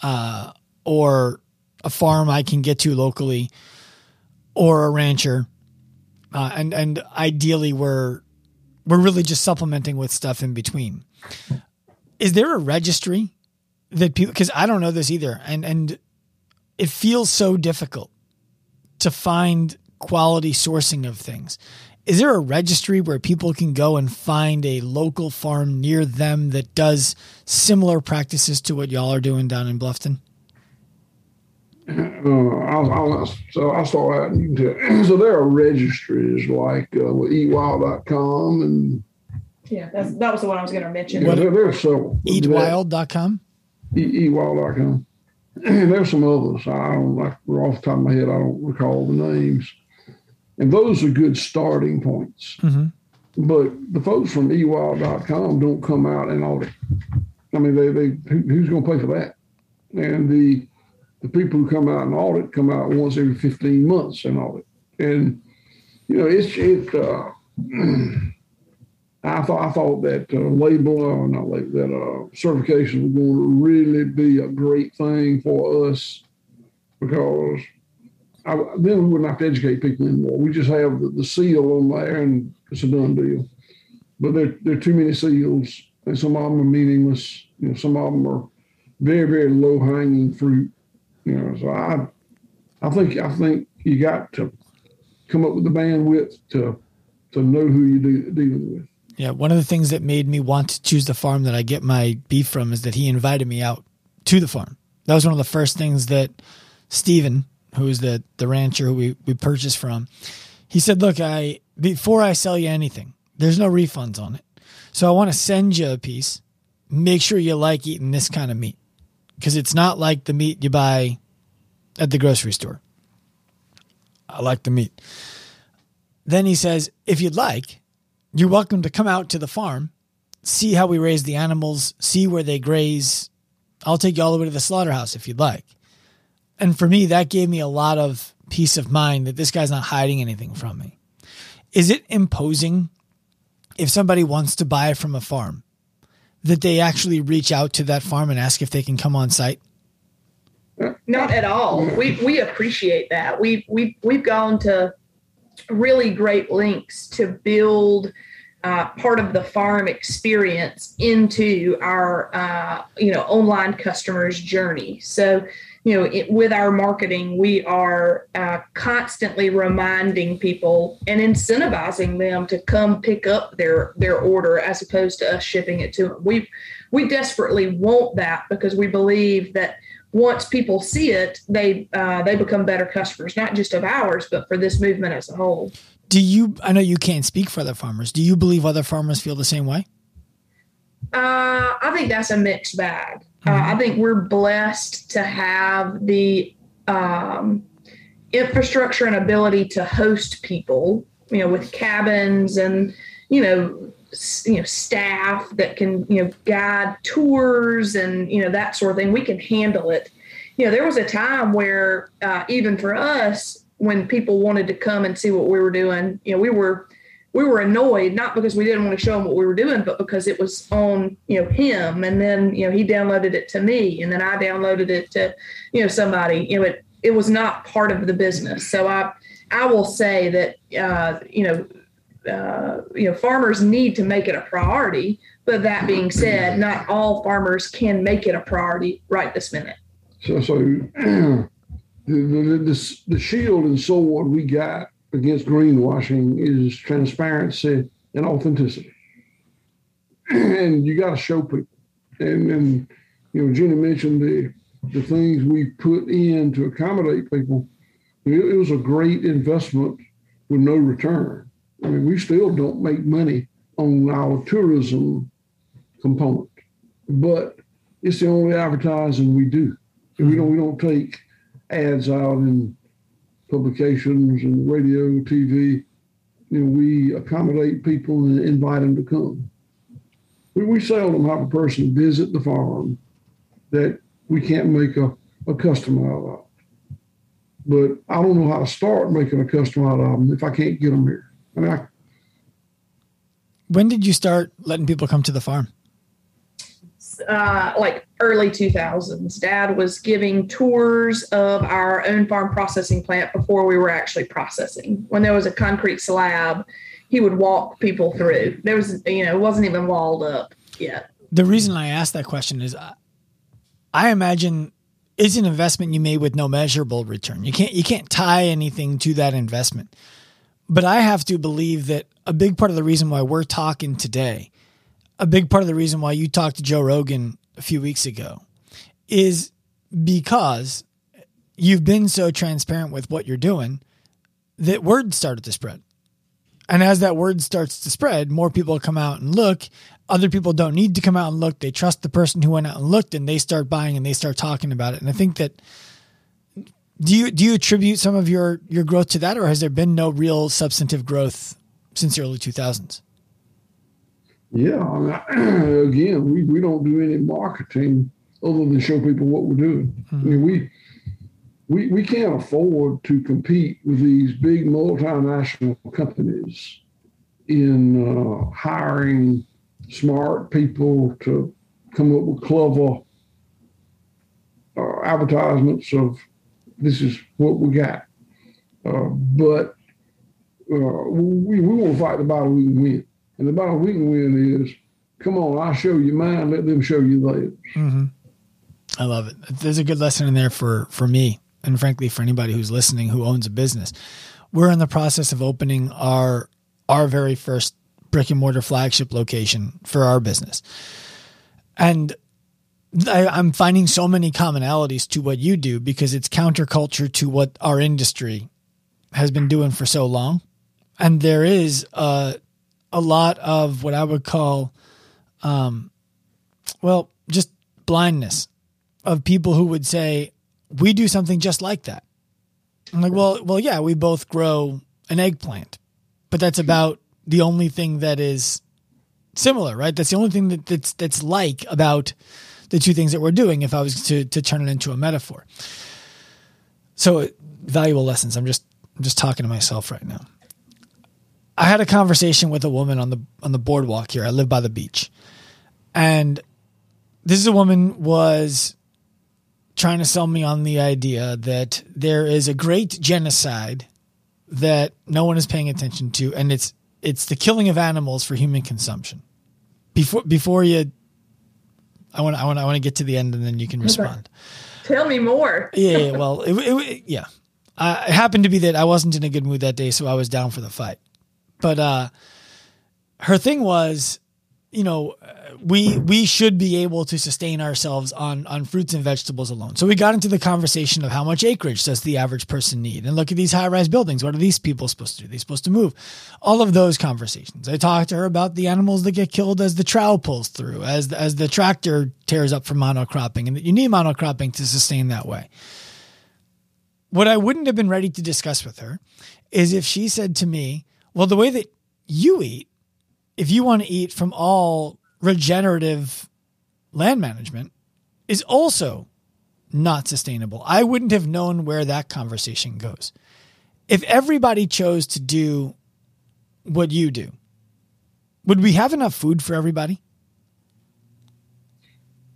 uh, or a farm I can get to locally or a rancher. Uh, and and ideally we're we're really just supplementing with stuff in between. Is there a registry that people because I don't know this either and and it feels so difficult to find quality sourcing of things. Is there a registry where people can go and find a local farm near them that does similar practices to what y'all are doing down in Bluffton? uh, I'll, I'll, so I'll start out. And you can tell. [clears throat] So there are registries like uh, with eatwild.com and yeah, that's, that was the one I was going to mention. Yeah, there, there's several. Eatwild.com? ewild.com. And [clears throat] there's some others. I don't like, off the top of my head, I don't recall the names. And those are good starting points. Mm-hmm. But the folks from eatwild.com don't come out and audit. I mean, they, they who, who's going to pay for that? And the the people who come out and audit come out once every 15 months and audit. And you know, it's it. Uh, [clears throat] I thought I thought that uh, label or uh, not label that uh, certification was going to really be a great thing for us because I, then we wouldn't have to educate people anymore. We just have the, the, seal on there and it's a done deal. But there, there are too many seals, and some of them are meaningless. You know, some of them are very, very low hanging fruit. You know, so I, I think I think you got to come up with the bandwidth to to know who you're dealing with. Yeah, one of the things that made me want to choose the farm that I get my beef from is that he invited me out to the farm. That was one of the first things that Steven, who is the the rancher who we, we purchased from, he said, Look, I before I sell you anything, there's no refunds on it. So I want to send you a piece. Make sure you like eating this kind of meat. Because it's not like the meat you buy at the grocery store. I like the meat. Then he says, if you'd like, you're welcome to come out to the farm, see how we raise the animals, see where they graze. I'll take you all the way to the slaughterhouse if you'd like. And for me, that gave me a lot of peace of mind that this guy's not hiding anything from me. Is it imposing if somebody wants to buy from a farm that they actually reach out to that farm and ask if they can come on site? Not at all. We we appreciate that. We've we we've gone to really great links to build uh, part of the farm experience into our uh, you know online customers journey so you know it, with our marketing we are uh, constantly reminding people and incentivizing them to come pick up their their order as opposed to us shipping it to them we we desperately want that because we believe that once people see it, they uh, they become better customers, not just of ours, but for this movement as a whole. Do you? I know you can't speak for other farmers. Do you believe other farmers feel the same way? Uh, I think that's a mixed bag. Mm-hmm. Uh, I think we're blessed to have the um, infrastructure and ability to host people, you know, with cabins and you know you know staff that can you know guide tours and you know that sort of thing we can handle it you know there was a time where uh, even for us when people wanted to come and see what we were doing you know we were we were annoyed not because we didn't want to show him what we were doing but because it was on you know him and then you know he downloaded it to me and then i downloaded it to you know somebody you know it it was not part of the business so i i will say that uh, you know uh, you know, farmers need to make it a priority. But that being said, not all farmers can make it a priority right this minute. So, so [clears throat] the, the, the, the shield and sword we got against greenwashing is transparency and authenticity. And you got to show people. And, and, you know, Jenni mentioned the, the things we put in to accommodate people. It, it was a great investment with no return I mean, we still don't make money on our tourism component, but it's the only advertising we do. We mm-hmm. don't we don't take ads out in publications and radio, TV. You know, we accommodate people and invite them to come. We, we seldom have a person visit the farm that we can't make a, a customer out of. But I don't know how to start making a customer out of them if I can't get them here. I mean, I, when did you start letting people come to the farm? Uh, like early 2000s. Dad was giving tours of our own farm processing plant before we were actually processing. When there was a concrete slab, he would walk people through. There was, you know, it wasn't even walled up yet. The reason I asked that question is I, I imagine it's an investment you made with no measurable return. You can't you can't tie anything to that investment. But I have to believe that a big part of the reason why we're talking today, a big part of the reason why you talked to Joe Rogan a few weeks ago, is because you've been so transparent with what you're doing that word started to spread. And as that word starts to spread, more people come out and look. other people don't need to come out and look. They trust the person who went out and looked and they start buying and they start talking about it. And I think that do you do you attribute some of your your growth to that or has there been no real substantive growth since the early 2000s? Yeah, I mean, [clears throat] again, we, we don't do any marketing other than show people what we're doing. Mm-hmm. I mean, we we we can't afford to compete with these big multinational companies in uh, hiring smart people to come up with clever uh, advertisements of this is what we got. Uh, but uh, we, we want to fight the battle we can win. And the battle we can win is come on, I'll show you mine, let them show you theirs. Mm-hmm. I love it. There's a good lesson in there for, for me, and frankly, for anybody who's listening who owns a business. We're in the process of opening our our very first brick and mortar flagship location for our business. And I, am finding so many commonalities to what you do because it's counterculture to what our industry has been doing for so long. And there is a, a lot of what I would call, um, well, just blindness of people who would say, we do something just like that. I'm like, well, well, yeah, we both grow an eggplant, but that's about the only thing that is similar, right? That's the only thing that, that's that's like about the two things that we're doing. If I was to to turn it into a metaphor, so valuable lessons. I'm just I'm just talking to myself right now. I had a conversation with a woman on the on the boardwalk here. I live by the beach, and this is a woman was trying to sell me on the idea that there is a great genocide that no one is paying attention to, and it's it's the killing of animals for human consumption. Before before you, I want I want I want to get to the end and then you can respond. Tell me more. [laughs] yeah, yeah, well, it, it, yeah. Uh, it happened to be that I wasn't in a good mood that day, so I was down for the fight. But uh, her thing was you know, we we should be able to sustain ourselves on on fruits and vegetables alone. So we got into the conversation of how much acreage does the average person need, and look at these high rise buildings. What are these people supposed to do? They're supposed to move. All of those conversations. I talked to her about the animals that get killed as the trowel pulls through, as as the tractor tears up for monocropping, and that you need monocropping to sustain that way. What I wouldn't have been ready to discuss with her is if she said to me, "Well, the way that you eat." if you want to eat from all regenerative land management is also not sustainable. I wouldn't have known where that conversation goes. If everybody chose to do what you do, would we have enough food for everybody?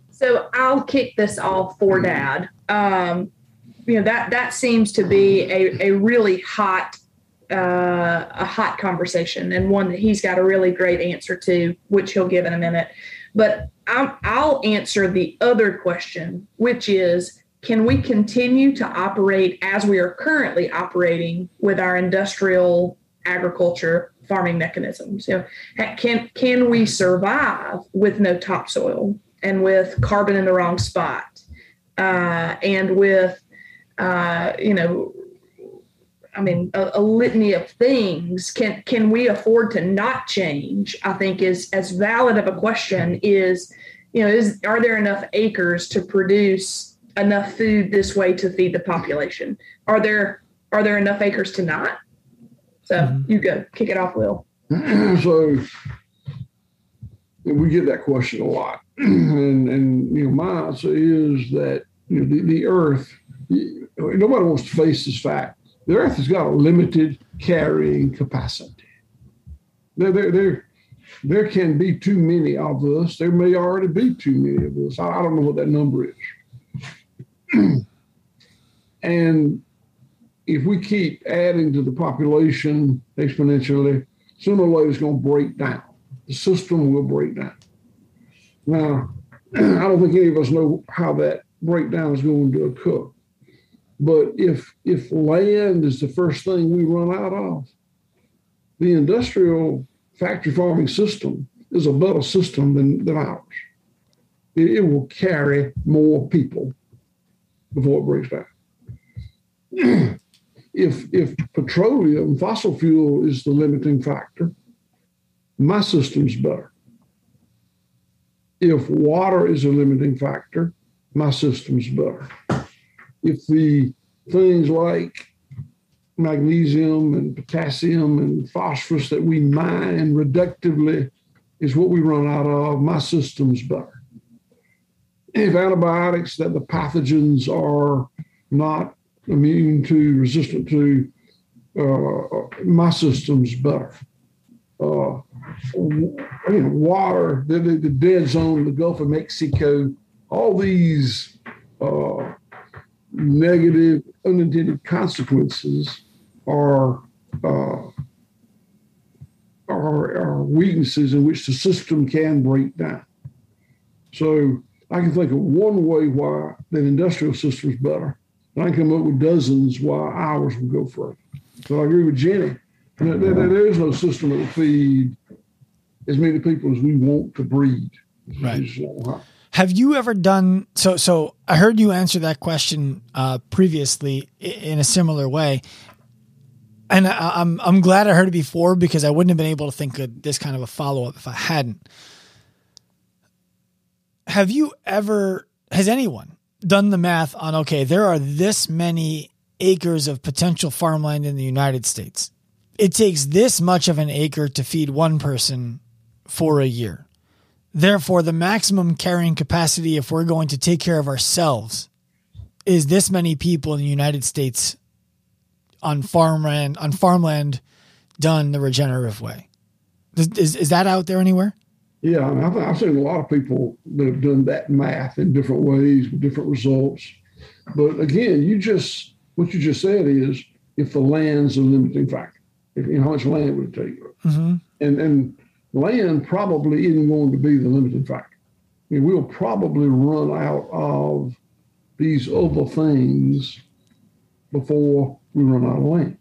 So I'll kick this off for dad. Um, you know that that seems to be a, a really hot uh, a hot conversation and one that he's got a really great answer to, which he'll give in a minute. But I'll, I'll answer the other question, which is can we continue to operate as we are currently operating with our industrial agriculture farming mechanisms? You know, can can we survive with no topsoil and with carbon in the wrong spot uh, and with uh, you know I mean, a, a, litany of things. Can can we afford to not change? I think is as valid of a question is, you know, is are there enough acres to produce enough food this way to feed the population? Are there are there enough acres to not? So mm-hmm. you go, kick it off, Will. [clears throat] so we get that question a lot, [clears throat] and and you know, my answer is that you know the, the earth. Nobody wants to face this fact the Earth has got a limited carrying capacity. There, there, there, there can be too many of us. There may already be too many of us. I, I don't know what that number is. [clears throat] and if we keep adding to the population exponentially, sooner or later it's going to break down. The system will break down. Now, [clears throat] I don't think any of us know how that breakdown is going to occur. But if if land is the first thing we run out of, the industrial factory farming system is a better system than, than ours. It, it will carry more people before it breaks down. [clears throat] if if petroleum, fossil fuel is the limiting factor, my system's better. if water is a limiting factor, my system's better. If the things like magnesium and potassium and phosphorus that we mine reductively is what we run out of, my system's better. If antibiotics that the pathogens are not immune to, resistant to, uh, my system's better. Uh, you know, water, the, the, dead zone, the Gulf of Mexico, all these uh, negative, unintended consequences are, uh, are, are weaknesses in which the system can break down. So I can think of one way why the industrial system is better, and I can come up with dozens why ours would go further. So I agree with Jenni. There, there, there is no system that will feed as many people as we want to breed. Right. Have you ever done so? So I heard you answer that question uh, previously in a similar way, and I, I'm, I'm glad I heard it before because I wouldn't have been able to think of this kind of a follow up if I hadn't. Have you ever? Has anyone done the math on? Okay, there are this many acres of potential farmland in the United States. It takes this much of an acre to feed one person for a year. Therefore, the maximum carrying capacity, if we're going to take care of ourselves, is this many people in the United States on farmland on farmland done the regenerative way. Is is that out there anywhere? Yeah, I mean, I've, I've seen a lot of people that have done that math in different ways with different results. But again, you just what you just said is if the land's a limiting factor, if you know how much land would it take, mm-hmm. and and land probably isn't going to be the limiting factor. I mean, we'll probably run out of these other things before we run out of land.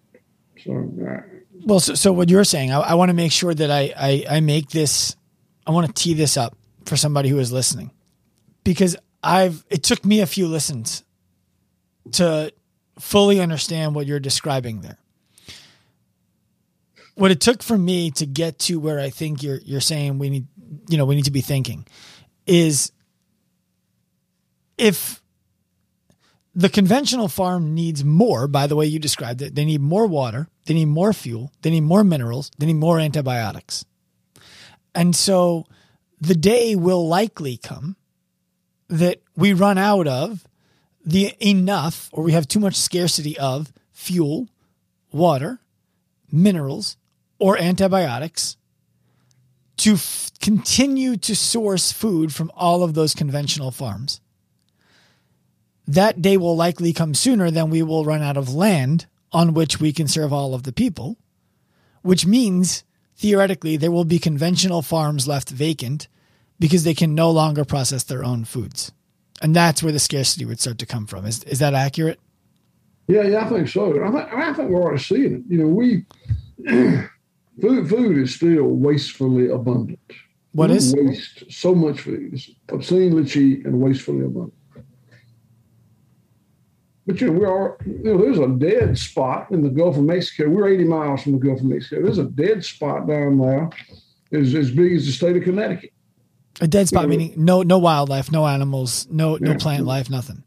So, uh, well, so, so what you're saying, I, I want to make sure that I, I, I make this, I want to tee this up for somebody who is listening because I've, it took me a few listens to fully understand what you're describing there. What it took for me to get to where I think you're, you're saying we need, you know, we need to be thinking is if the conventional farm needs more, by the way you described it. They need more water, they need more fuel, they need more minerals, they need more antibiotics. And so the day will likely come that we run out of the enough or we have too much scarcity of fuel, water, minerals, or antibiotics to f- continue to source food from all of those conventional farms that day will likely come sooner than we will run out of land on which we can serve all of the people, which means theoretically there will be conventional farms left vacant because they can no longer process their own foods. And that's where the scarcity would start to come from. Is, is that accurate? Yeah, yeah, I think so. I think, I think we're already seeing it. You know, we [clears throat] food food is still wastefully abundant. What we is waste so much food? is obscenely cheap and wastefully abundant. But you know, we are you know, there's a dead spot in the Gulf of Mexico. We're 80 miles from the Gulf of Mexico. There's a dead spot down there, is as big as the state of Connecticut. A dead spot you know, meaning no no wildlife, no animals, no yeah. no plant life, nothing.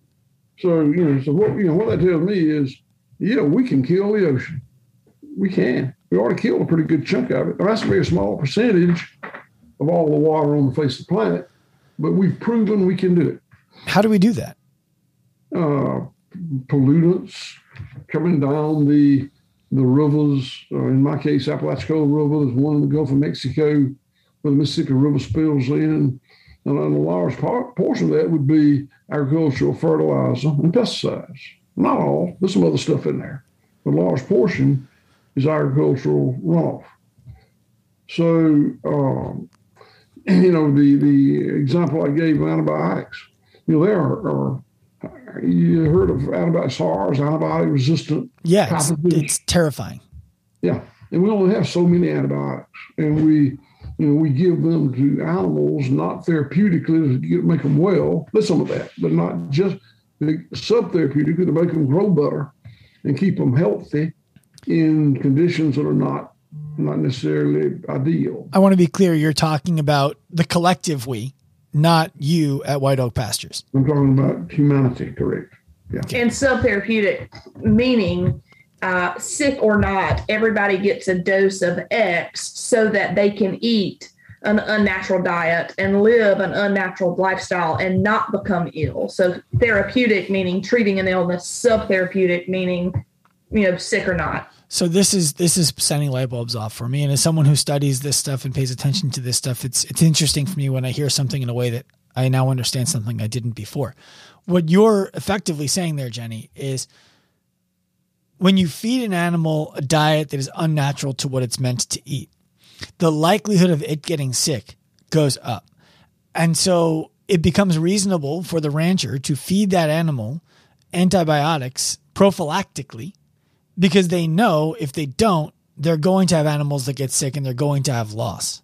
So you know, so what you know what that tells me is, yeah, we can kill the ocean. We can. We already killed a pretty good chunk of it. that's a very small percentage of all the water on the face of the planet, but we've proven we can do it. How do we do that? Uh, pollutants coming down the the rivers. Uh, in my case, Apalachicola River. There's one in the Gulf of Mexico where the Mississippi River spills in. And a large part, portion of that would be agricultural fertilizer and pesticides. Not all, there's some other stuff in there. But a large portion is agricultural runoff. So, um, [clears throat] you know, the, the example I gave of antibiotics, you know, there are, are you heard of antibiotic SARS, antibiotic resistant yeah, it's, it's, terrifying. Yeah, and we only have so many antibiotics, and we, you know, we give them to animals not therapeutically to get, make them well. There's some of that, but not just subtherapeutically to make them grow better and keep them healthy in conditions that are not not necessarily ideal. I want to be clear. You're talking about the collective we, not you at White Oak Pastures. I'm talking about humanity, correct? Yeah. And subtherapeutic meaning uh, sick or not, everybody gets a dose of X so that they can eat an unnatural diet and live an unnatural lifestyle and not become ill. So therapeutic meaning treating an illness, subtherapeutic meaning you know sick or not. So this is this is sending light bulbs off for me. And as someone who studies this stuff and pays attention to this stuff, it's it's interesting for me when I hear something in a way that I now understand something I didn't before. What you're effectively saying there, Jenni, is when you feed an animal a diet that is unnatural to what it's meant to eat, the likelihood of it getting sick goes up. And so it becomes reasonable for the rancher to feed that animal antibiotics prophylactically because they know if they don't, they're going to have animals that get sick and they're going to have loss.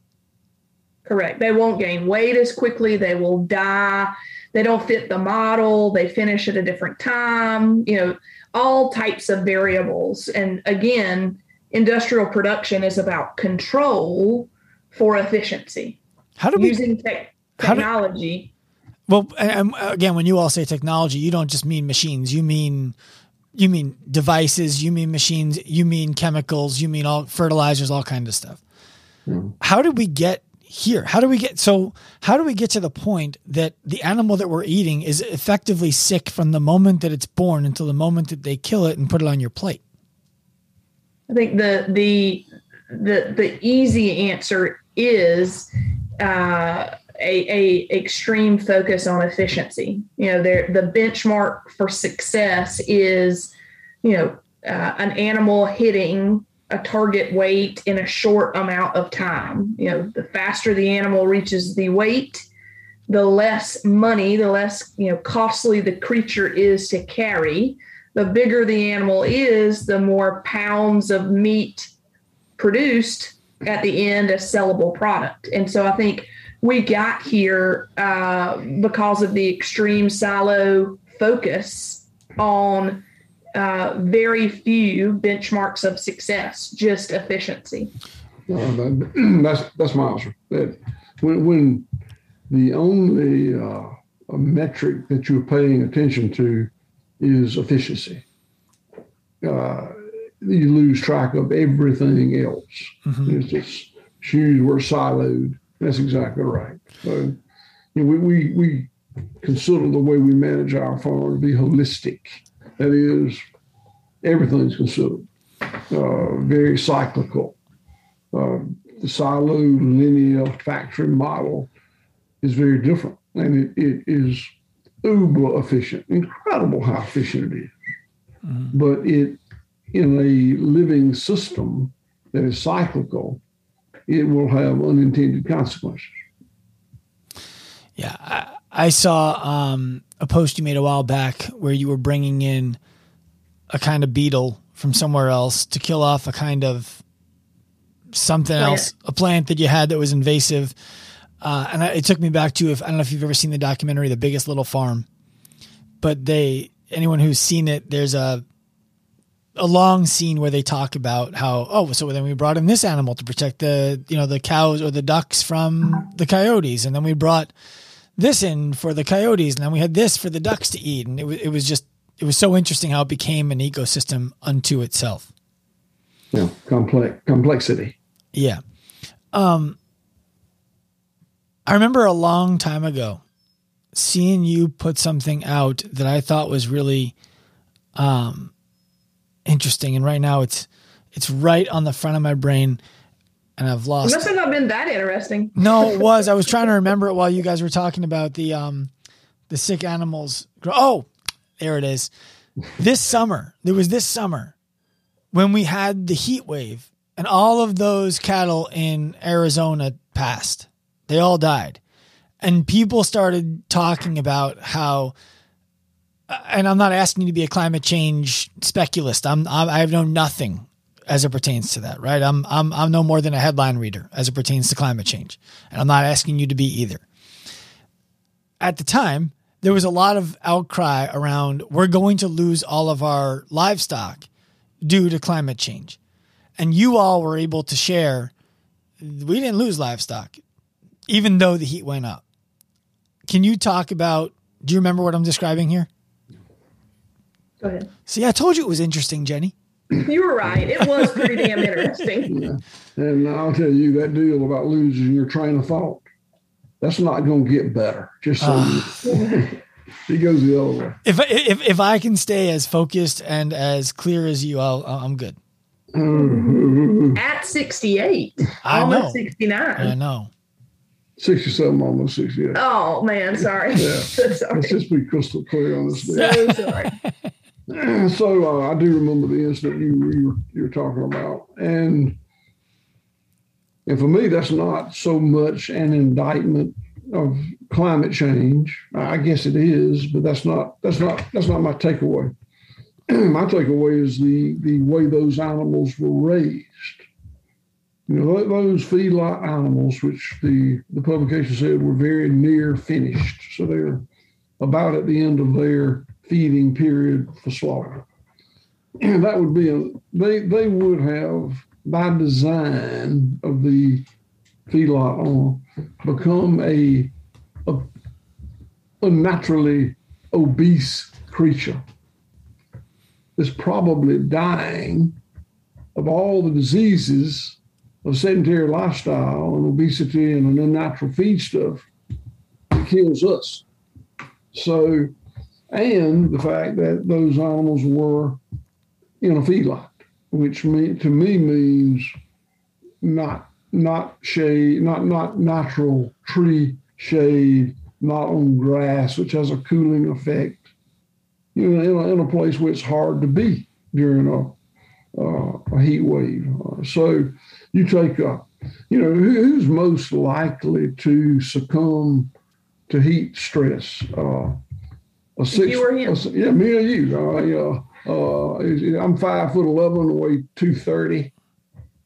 Correct. They won't gain weight as quickly. They will die. They don't fit the model. They finish at a different time. You know, all types of variables. And again, industrial production is about control for efficiency. How do we using te- technology? Do, well, and again, when you all say technology, you don't just mean machines. You mean you mean devices. You mean machines. You mean chemicals. You mean all fertilizers, all kind of stuff. Mm. How did we get here? How do we get so how do we get to the point that the animal that we're eating is effectively sick from the moment that it's born until the moment that they kill it and put it on your plate? I think the the the the easy answer is uh, a, a extreme focus on efficiency. You know, the benchmark for success is, you know, uh, an animal hitting a target weight in a short amount of time. You know, the faster the animal reaches the weight, the less money, the less, you know, costly the creature is to carry. The bigger the animal is, the more pounds of meat produced at the end a sellable product. And so I think we got here uh, because of the extreme silo focus on uh, very few benchmarks of success, just efficiency. [clears throat] that's that's my answer. That when when the only uh, metric that you're paying attention to is efficiency, uh, you lose track of everything else. Mm-hmm. It's just shoes were siloed. That's exactly right. So you know, we, we we consider the way we manage our farm to be holistic that is, everything's considered. Uh, very cyclical. Uh, the silo linear factory model is very different, and it, it is uber efficient, incredible how efficient it is. Mm-hmm. But it, in a living system that is cyclical, it will have unintended consequences. Yeah, I, I saw um, a post you made a while back where you were bringing in a kind of beetle from somewhere else to kill off a kind of something plant. else, a plant that you had that was invasive. Uh, and I, it took me back to if I don't know if you've ever seen the documentary "The Biggest Little Farm," but they anyone who's seen it, there's a a long scene where they talk about how oh so then we brought in this animal to protect the you know the cows or the ducks from the coyotes and then we brought this in for the coyotes, and then we had this for the ducks to eat, and it was it was just it was so interesting how it became an ecosystem unto itself. Yeah, complex complexity. Yeah. Um, I remember a long time ago seeing you put something out that I thought was really um, interesting, and right now it's it's right on the front of my brain and I've lost. It must have not been that interesting. No, it [laughs] was. I was trying to remember it while you guys were talking about the um, the sick animals. Oh, there it is. This summer, there was this summer when we had the heat wave, and all of those cattle in Arizona passed. They all died, and people started talking about how. And I'm not asking you to be a climate change speculist. I'm I have known nothing as it pertains to that, right? I'm I'm I'm no more than a headline reader as it pertains to climate change, and I'm not asking you to be either. At the time, there was a lot of outcry around we're going to lose all of our livestock due to climate change. And you all were able to share we didn't lose livestock even though the heat went up. can you talk about? Do you remember what I'm describing here? Go ahead. See, I told you it was interesting, Jenni. You were right. It was pretty damn interesting. [laughs] Yeah. And I'll tell you that deal about losing your train of thought. That's not going to get better. Just so you, ah. [laughs] it goes the other way. If if if I can stay as focused and as clear as you, I'll, I'm good. Mm-hmm. At 68, I almost know. 69. I know. 67, almost 68. Oh man, sorry. Yeah. so [laughs] sorry. Let's just be crystal clear on this deal. So sorry. [clears throat] so uh, I do remember the incident you, you were you were talking about, and and for me, that's not so much an indictment of climate change. I guess it is, but that's not that's not that's not my takeaway. [clears throat] my takeaway is the the way those animals were raised. You know, those feedlot animals, which the the publication said were very near finished, so they're about at the end of their feeding period for slaughter. And that would be a they they would have by design of the feedlot owner become a, a unnaturally obese creature that's probably dying of all the diseases of sedentary lifestyle and obesity and an unnatural feed stuff that kills us. So and the fact that those animals were in a feedlot, which to me means not not shade, not not natural tree shade, not on grass, which has a cooling effect. You know, in a, in a place where it's hard to be during a uh, a heat wave. Uh, so you take a, you know, who, who's most likely to succumb to heat stress? Uh, a six, You or him? a s- yeah, me or you. Uh, yeah, uh, I'm five foot eleven, weigh two thirty.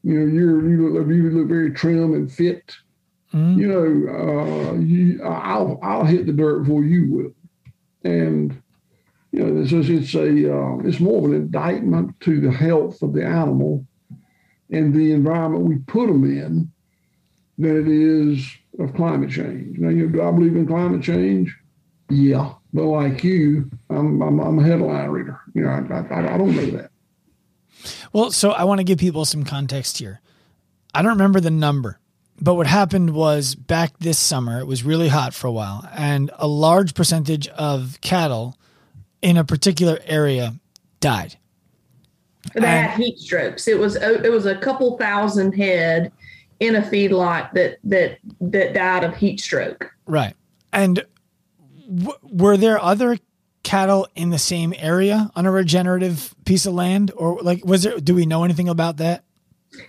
You know, you're you look you look very trim and fit. Mhm. You know, uh, you I'll I'll hit the dirt before you will, and you know, it's just, it's a uh, it's more of an indictment to the health of the animal and the environment we put them in than it is of climate change. Now, you know, do I believe in climate change? Yeah, but like you, I'm I'm, I'm a headline reader. You know, I, I, I don't know that. Well, so I want to give people some context here. I don't remember the number, but what happened was back this summer, it was really hot for a while, and a large percentage of cattle in a particular area died. They had heat strokes. It was oh, it was a couple thousand head in a feedlot that that that died of heat stroke. Right. And w- were there other cattle in the same area on a regenerative piece of land or like was there do we know anything about that?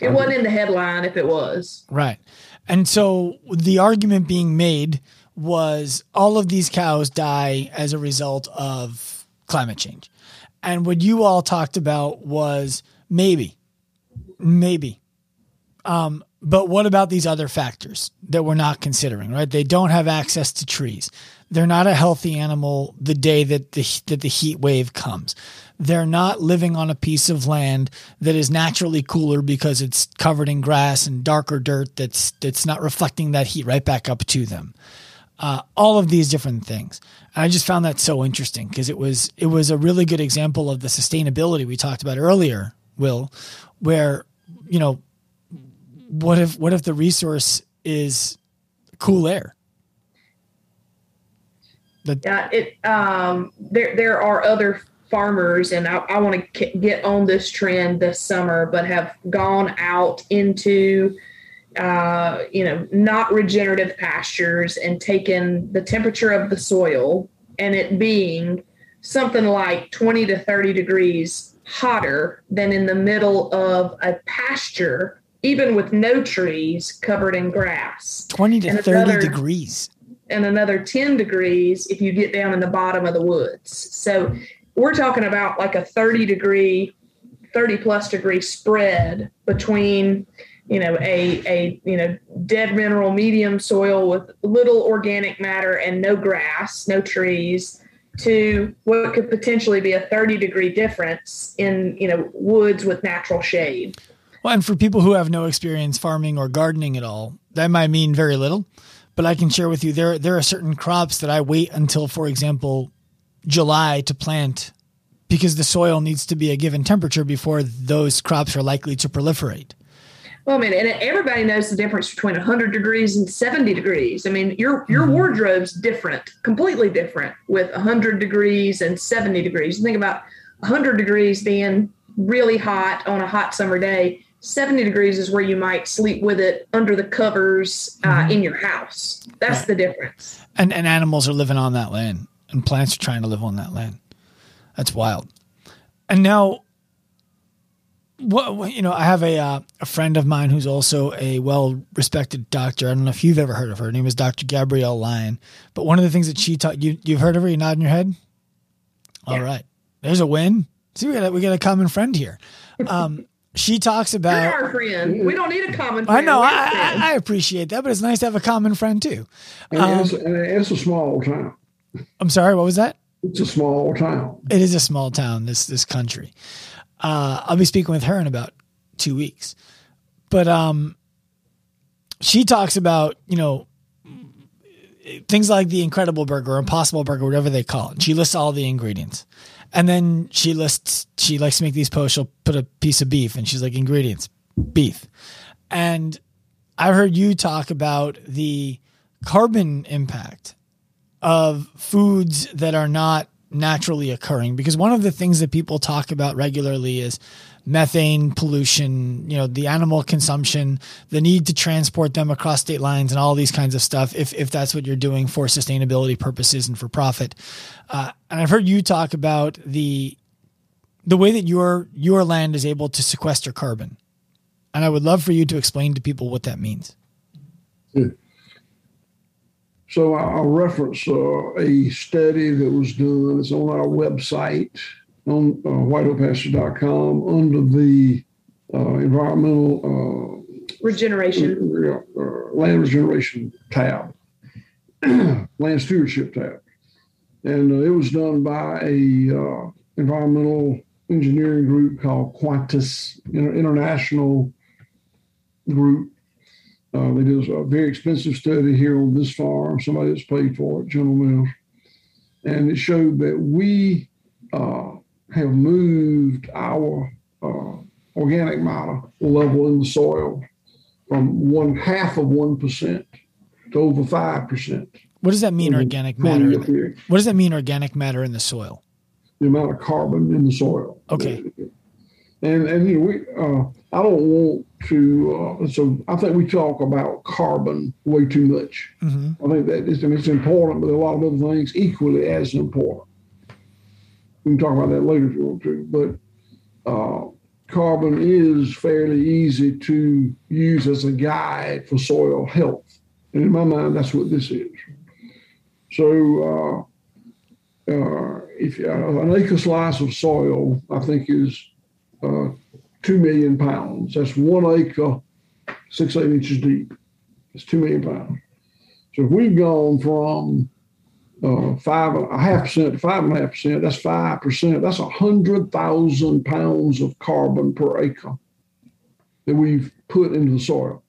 It wasn't in the headline if it was. Right. And so the argument being made was all of these cows die as a result of climate change. And what you all talked about was maybe, maybe. Um, but what about these other factors that we're not considering, right? They don't have access to trees. They're not a healthy animal the day that the, that the heat wave comes. They're not living on a piece of land that is naturally cooler because it's covered in grass and darker dirt that's that's not reflecting that heat right back up to them. Uh, all of these different things. And I just found that so interesting because it was it was a really good example of the sustainability we talked about earlier, Will, where you know what if what if the resource is cool air? Yeah, it um there there are other farmers and I, I want to get on this trend this summer but have gone out into uh, you know not regenerative pastures and taken the temperature of the soil and it being something like 20 to 30 degrees hotter than in the middle of a pasture even with no trees covered in grass Twenty to And thirty another- degrees. And another 10 degrees if you get down in the bottom of the woods. So we're talking about like a 30 degree, 30 plus degree spread between, you know, a, a, you know, dead mineral medium soil with little organic matter and no grass, no trees to what could potentially be a 30 degree difference in, you know, woods with natural shade. Well, and for people who have no experience farming or gardening at all, that might mean very little. But I can share with you there there are certain crops that I wait until, for example, July to plant because the soil needs to be a given temperature before those crops are likely to proliferate. Well, I mean, and everybody knows the difference between 100 degrees and 70 degrees. I mean, your your mm-hmm. wardrobe's different, completely different with 100 degrees and 70 degrees. Think about 100 degrees being really hot on a hot summer day. 70 degrees is where you might sleep with it under the covers uh, mm-hmm. in your house. That's right. the difference. And and animals are living on that land, and plants are trying to live on that land. That's wild. And now what you know, I have a uh, a friend of mine who's also a well respected doctor. I don't know if you've ever heard of her. Her name is Dr. Gabrielle Lyon. But one of the things that she taught you, you've heard of her. You nodding your head. Yeah. All right, there's a win. See, we got a, we got a common friend here. [laughs] Um, she talks about You're our friend. We don't need a common. friend. I know. I, I, appreciate that, but it's nice to have a common friend too. And, um, it's, and it's a small town. I'm sorry. What was that? It's a small town. It is a small town. This this country. Uh, I'll be speaking with her in about two weeks. But um, she talks about, you know, things like the Incredible Burger, Impossible Burger, whatever they call it. She lists all the ingredients. And then she lists, she likes to make these posts. She'll put a piece of beef and she's like, ingredients, beef. And I heard you talk about the carbon impact of foods that are not naturally occurring because one of the things that people talk about regularly is methane pollution, you know, the animal consumption, the need to transport them across state lines and all these kinds of stuff if if that's what you're doing for sustainability purposes and for profit. Uh, and I've heard you talk about the the way that your your land is able to sequester carbon. And I would love for you to explain to people what that means. Yeah. So I'll reference uh, a study that was done. It's on our website on uh, whiteoakpastures.com under the uh, environmental uh, regeneration. Uh, land regeneration tab, [clears throat] land stewardship tab, and uh, it was done by a uh, environmental engineering group called Quantis International Group. Uh, they did a very expensive study here on this farm. Somebody that's paid for it, General Mills, and it showed that we uh, have moved our uh, organic matter level in the soil from one half of one percent to over five percent. What does that mean, organic matter? What does that mean, organic matter in the soil? The amount of carbon in the soil. Okay. And and you know we uh, I don't want to. Uh, so I think we talk about carbon way too much. Mm-hmm. I think that it's, it's important, but a lot of other things equally as important. We can talk about that later if you want to. But uh, carbon is fairly easy to use as a guide for soil health, and in my mind, that's what this is. So. Uh, uh, if uh, an acre slice of soil, I think is uh, two million pounds. That's one acre, six eight inches deep. It's two million pounds. So if we've gone from uh, five a half percent to five and a half percent, that's five percent. That's a hundred thousand pounds of carbon per acre that we've put into the soil.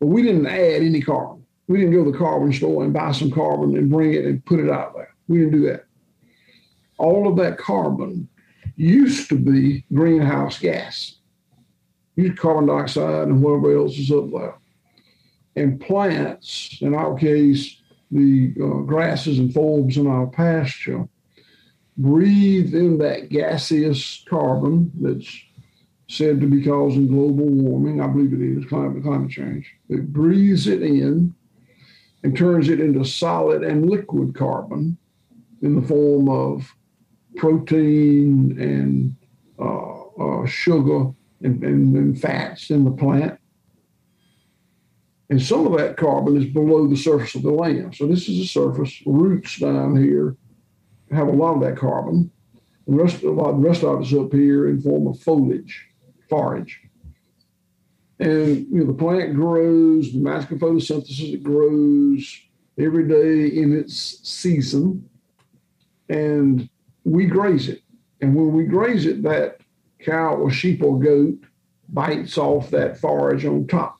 But we didn't add any carbon. We didn't go to the carbon store and buy some carbon and bring it and put it out there. We didn't do that. All of that carbon used to be greenhouse gas. Used carbon dioxide and whatever else is up there. And plants, in our case, the uh, grasses and forbs in our pasture, breathe in that gaseous carbon that's said to be causing global warming. I believe it is climate, climate change. It breathes it in and turns it into solid and liquid carbon in the form of protein and uh, uh, sugar and, and, and fats in the plant. And some of that carbon is below the surface of the land. So this is the surface. Roots down here have a lot of that carbon. And the rest, a lot, the rest of it is up here in form of foliage, forage. And you know, the plant grows, the masculine photosynthesis, it grows every day in its season. And we graze it. And when we graze it, that cow or sheep or goat bites off that forage on top.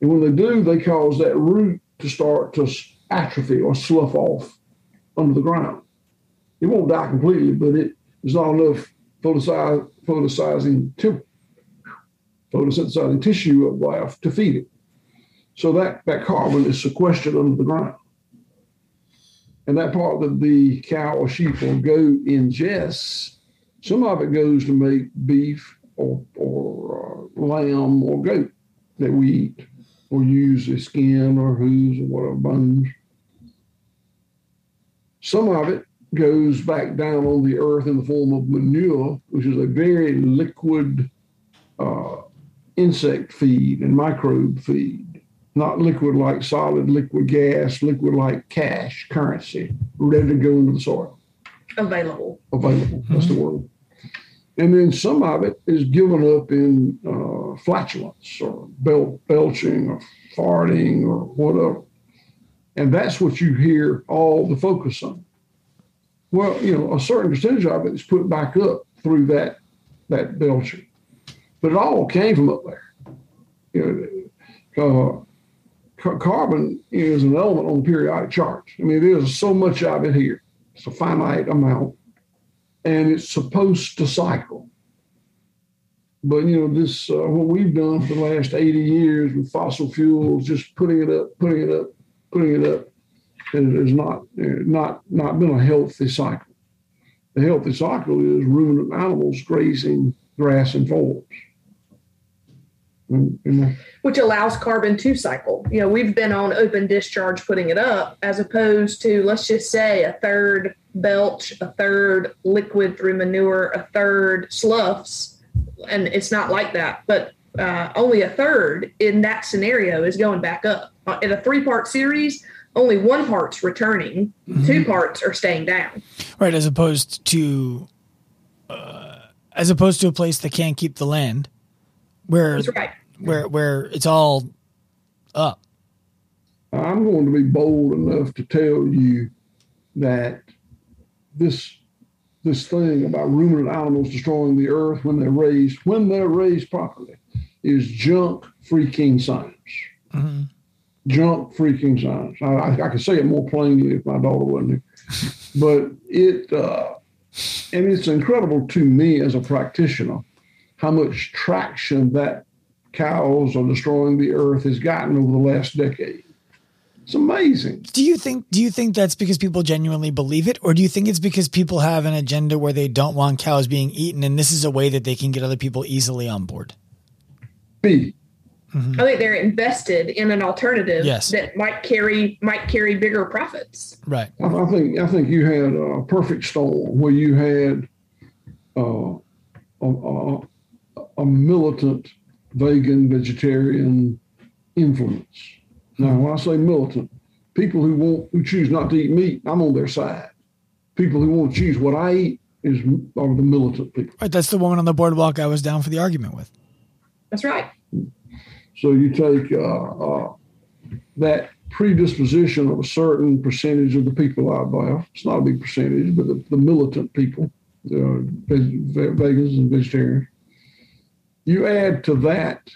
And when they do, they cause that root to start to atrophy or slough off under the ground. It won't die completely, but it there's not enough photosynthesizing, photosynthesizing, tissue left to feed it. So that, that carbon is sequestered under the ground. And that part that the cow or sheep or goat ingests, some of it goes to make beef or, or uh, lamb or goat that we eat or use the skin or hooves or whatever bones. Some of it goes back down on the earth in the form of manure, which is a very liquid uh, insect feed and microbe feed, not liquid like solid, liquid gas, liquid like cash, currency, ready to go into the soil. Available. Available, mm-hmm. that's the word. And then some of it is given up in uh, flatulence or bel- belching or farting or whatever. And that's what you hear all the focus on. Well, you know, a certain percentage of it is put back up through that that belching, but it all came from up there. You know, uh, carbon is an element on the periodic chart. I mean, there's so much of it here. It's a finite amount, and it's supposed to cycle. But you know, this uh, what we've done for the last 80 years with fossil fuels, just putting it up, putting it up, putting it up has not not not been a healthy cycle. The healthy cycle is ruminant animals grazing grass and forbs. Which allows carbon to cycle. You know, we've been on open discharge putting it up, as opposed to let's just say a third belch, a third liquid through manure, a third sloughs, and it's not like that. But uh, only a third in that scenario is going back up. Uh, in a three part series, only one part's returning, mm-hmm. two parts are staying down. Right, as opposed to uh, as opposed to a place that can't keep the land, where right. Where where it's all up. I'm going to be bold enough to tell you that this this thing about ruminant animals destroying the earth when they're raised when they're raised properly is junk freaking science. Mm-hmm junk freaking science. I, I, I, could say it more plainly if my daughter wasn't here. But it, uh, and it's incredible to me as a practitioner how much traction that cows are destroying the earth has gotten over the last decade. It's amazing. Do you think do you think that's because people genuinely believe it or do you think it's because people have an agenda where they don't want cows being eaten and this is a way that they can get other people easily on board? B. Mm-hmm. I think they're invested in an alternative yes. that might carry might carry bigger profits. Right. I, I think I think you had a perfect storm where you had uh, a, a, a, militant vegan vegetarian influence. Now, when I say militant, people who want who choose not to eat meat, I'm on their side. People who want to choose what I eat is are the militant people. Right. That's the woman on the boardwalk I was down for the argument with. That's right. So you take uh, uh, that predisposition of a certain percentage of the people out there. It's not a big percentage, but the, the militant people, uh, vegans and vegetarians. You add to that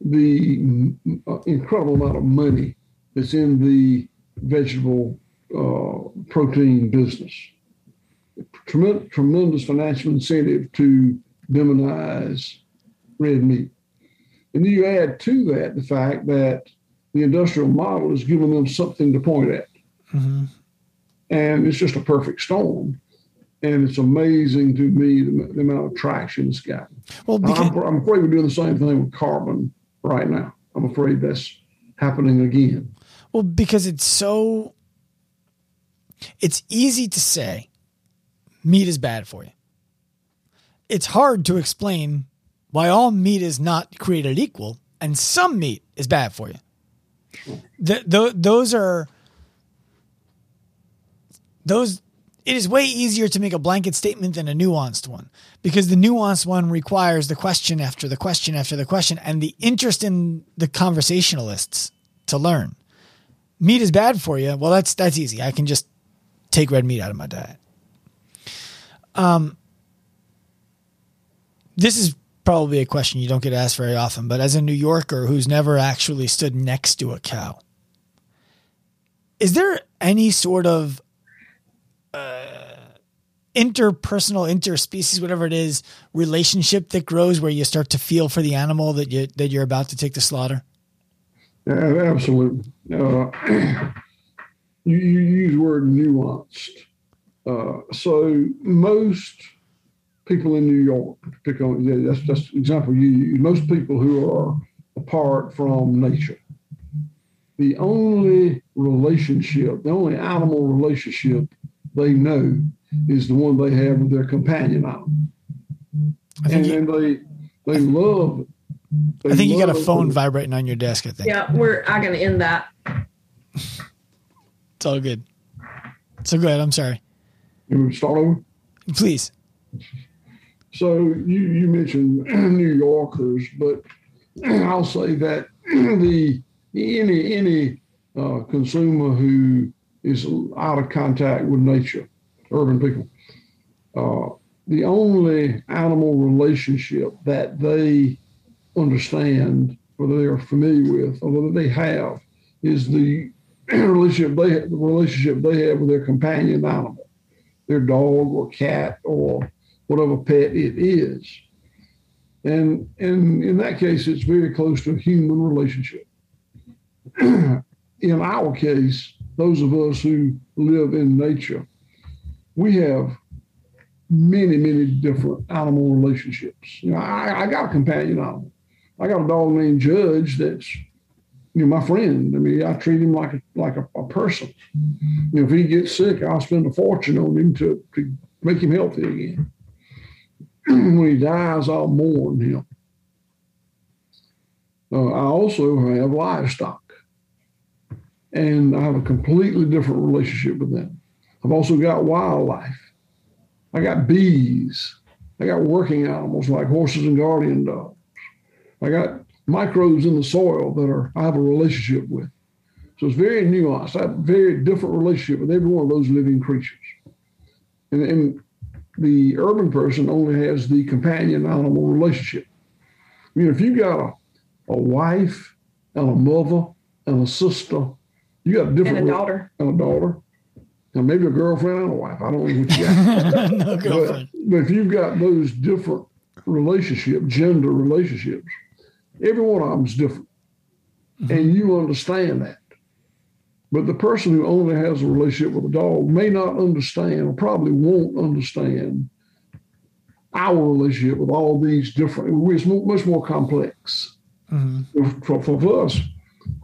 the incredible amount of money that's in the vegetable uh, protein business. Tremendous, tremendous financial incentive to demonize red meat. And then you add to that the fact that the industrial model is giving them something to point at. Mm-hmm. And it's just a perfect storm. And it's amazing to me the, the amount of traction it's gotten. Well, because- I'm, I'm afraid we're doing the same thing with carbon right now. I'm afraid that's happening again. Well, because it's so, it's easy to say meat is bad for you. It's hard to explain why all meat is not created equal and some meat is bad for you. Those are those it is way easier to make a blanket statement than a nuanced one because the nuanced one requires the question after the question after the question and the interest in the conversationalists to learn. Meat is bad for you. Well, that's that's easy. I can just take red meat out of my diet. Um, this is probably a question you don't get asked very often, but as a New Yorker who's never actually stood next to a cow, is there any sort of uh, interpersonal, interspecies, whatever it is, relationship that grows where you start to feel for the animal that you that you're about to take to slaughter? Yeah, absolutely. Uh, [clears throat] you, you use word nuanced. Uh, so most people in New York, on yeah, that's that's example you use. Most people who are apart from nature. The only relationship, the only animal relationship they know is the one they have with their companion animal. And, you, they they love. They I think you got a phone them. vibrating on your desk. I think. Yeah, we're. I'm gonna end that. it's all good. So go ahead. I'm sorry. You start over. Please. So you you mentioned [clears throat] New Yorkers, but [clears throat] I'll say that [clears throat] the any any uh, consumer who is out of contact with nature urban people. Uh, the only animal relationship that they understand, whether they are familiar with or whether they have, is the [clears throat] relationship they the relationship they have with their companion animal, their dog or cat or whatever pet it is. And, and in that case, it's very close to a human relationship. [clears throat] in our case, those of us who live in nature, we have many, many different animal relationships. You know, I, I got a companion animal. I got a dog named Judge that's you know my friend. I mean, I treat him like a like a, a person. You know, if he gets sick, I'll spend a fortune on him to, to make him healthy again. [clears throat] when he dies, I'll mourn him. Uh, I also have livestock, and I have a completely different relationship with them. I've also got wildlife. I got bees. I got working animals like horses and guardian dogs. I got microbes in the soil that are I have a relationship with. So it's very nuanced. I have a very different relationship with every one of those living creatures. And, and the urban person only has the companion animal relationship. I mean, if you got a, a wife and a mother and a sister, you got a different and a daughter and a daughter. Now, maybe a girlfriend and a wife. I don't know what you got. [laughs] no girlfriend. But, but if you've got those different relationship, gender relationships, every one of them is different. Mm-hmm. And you understand that. But the person who only has a relationship with a dog may not understand or probably won't understand our relationship with all these different, it's much more complex. Mm-hmm. For, for, for us,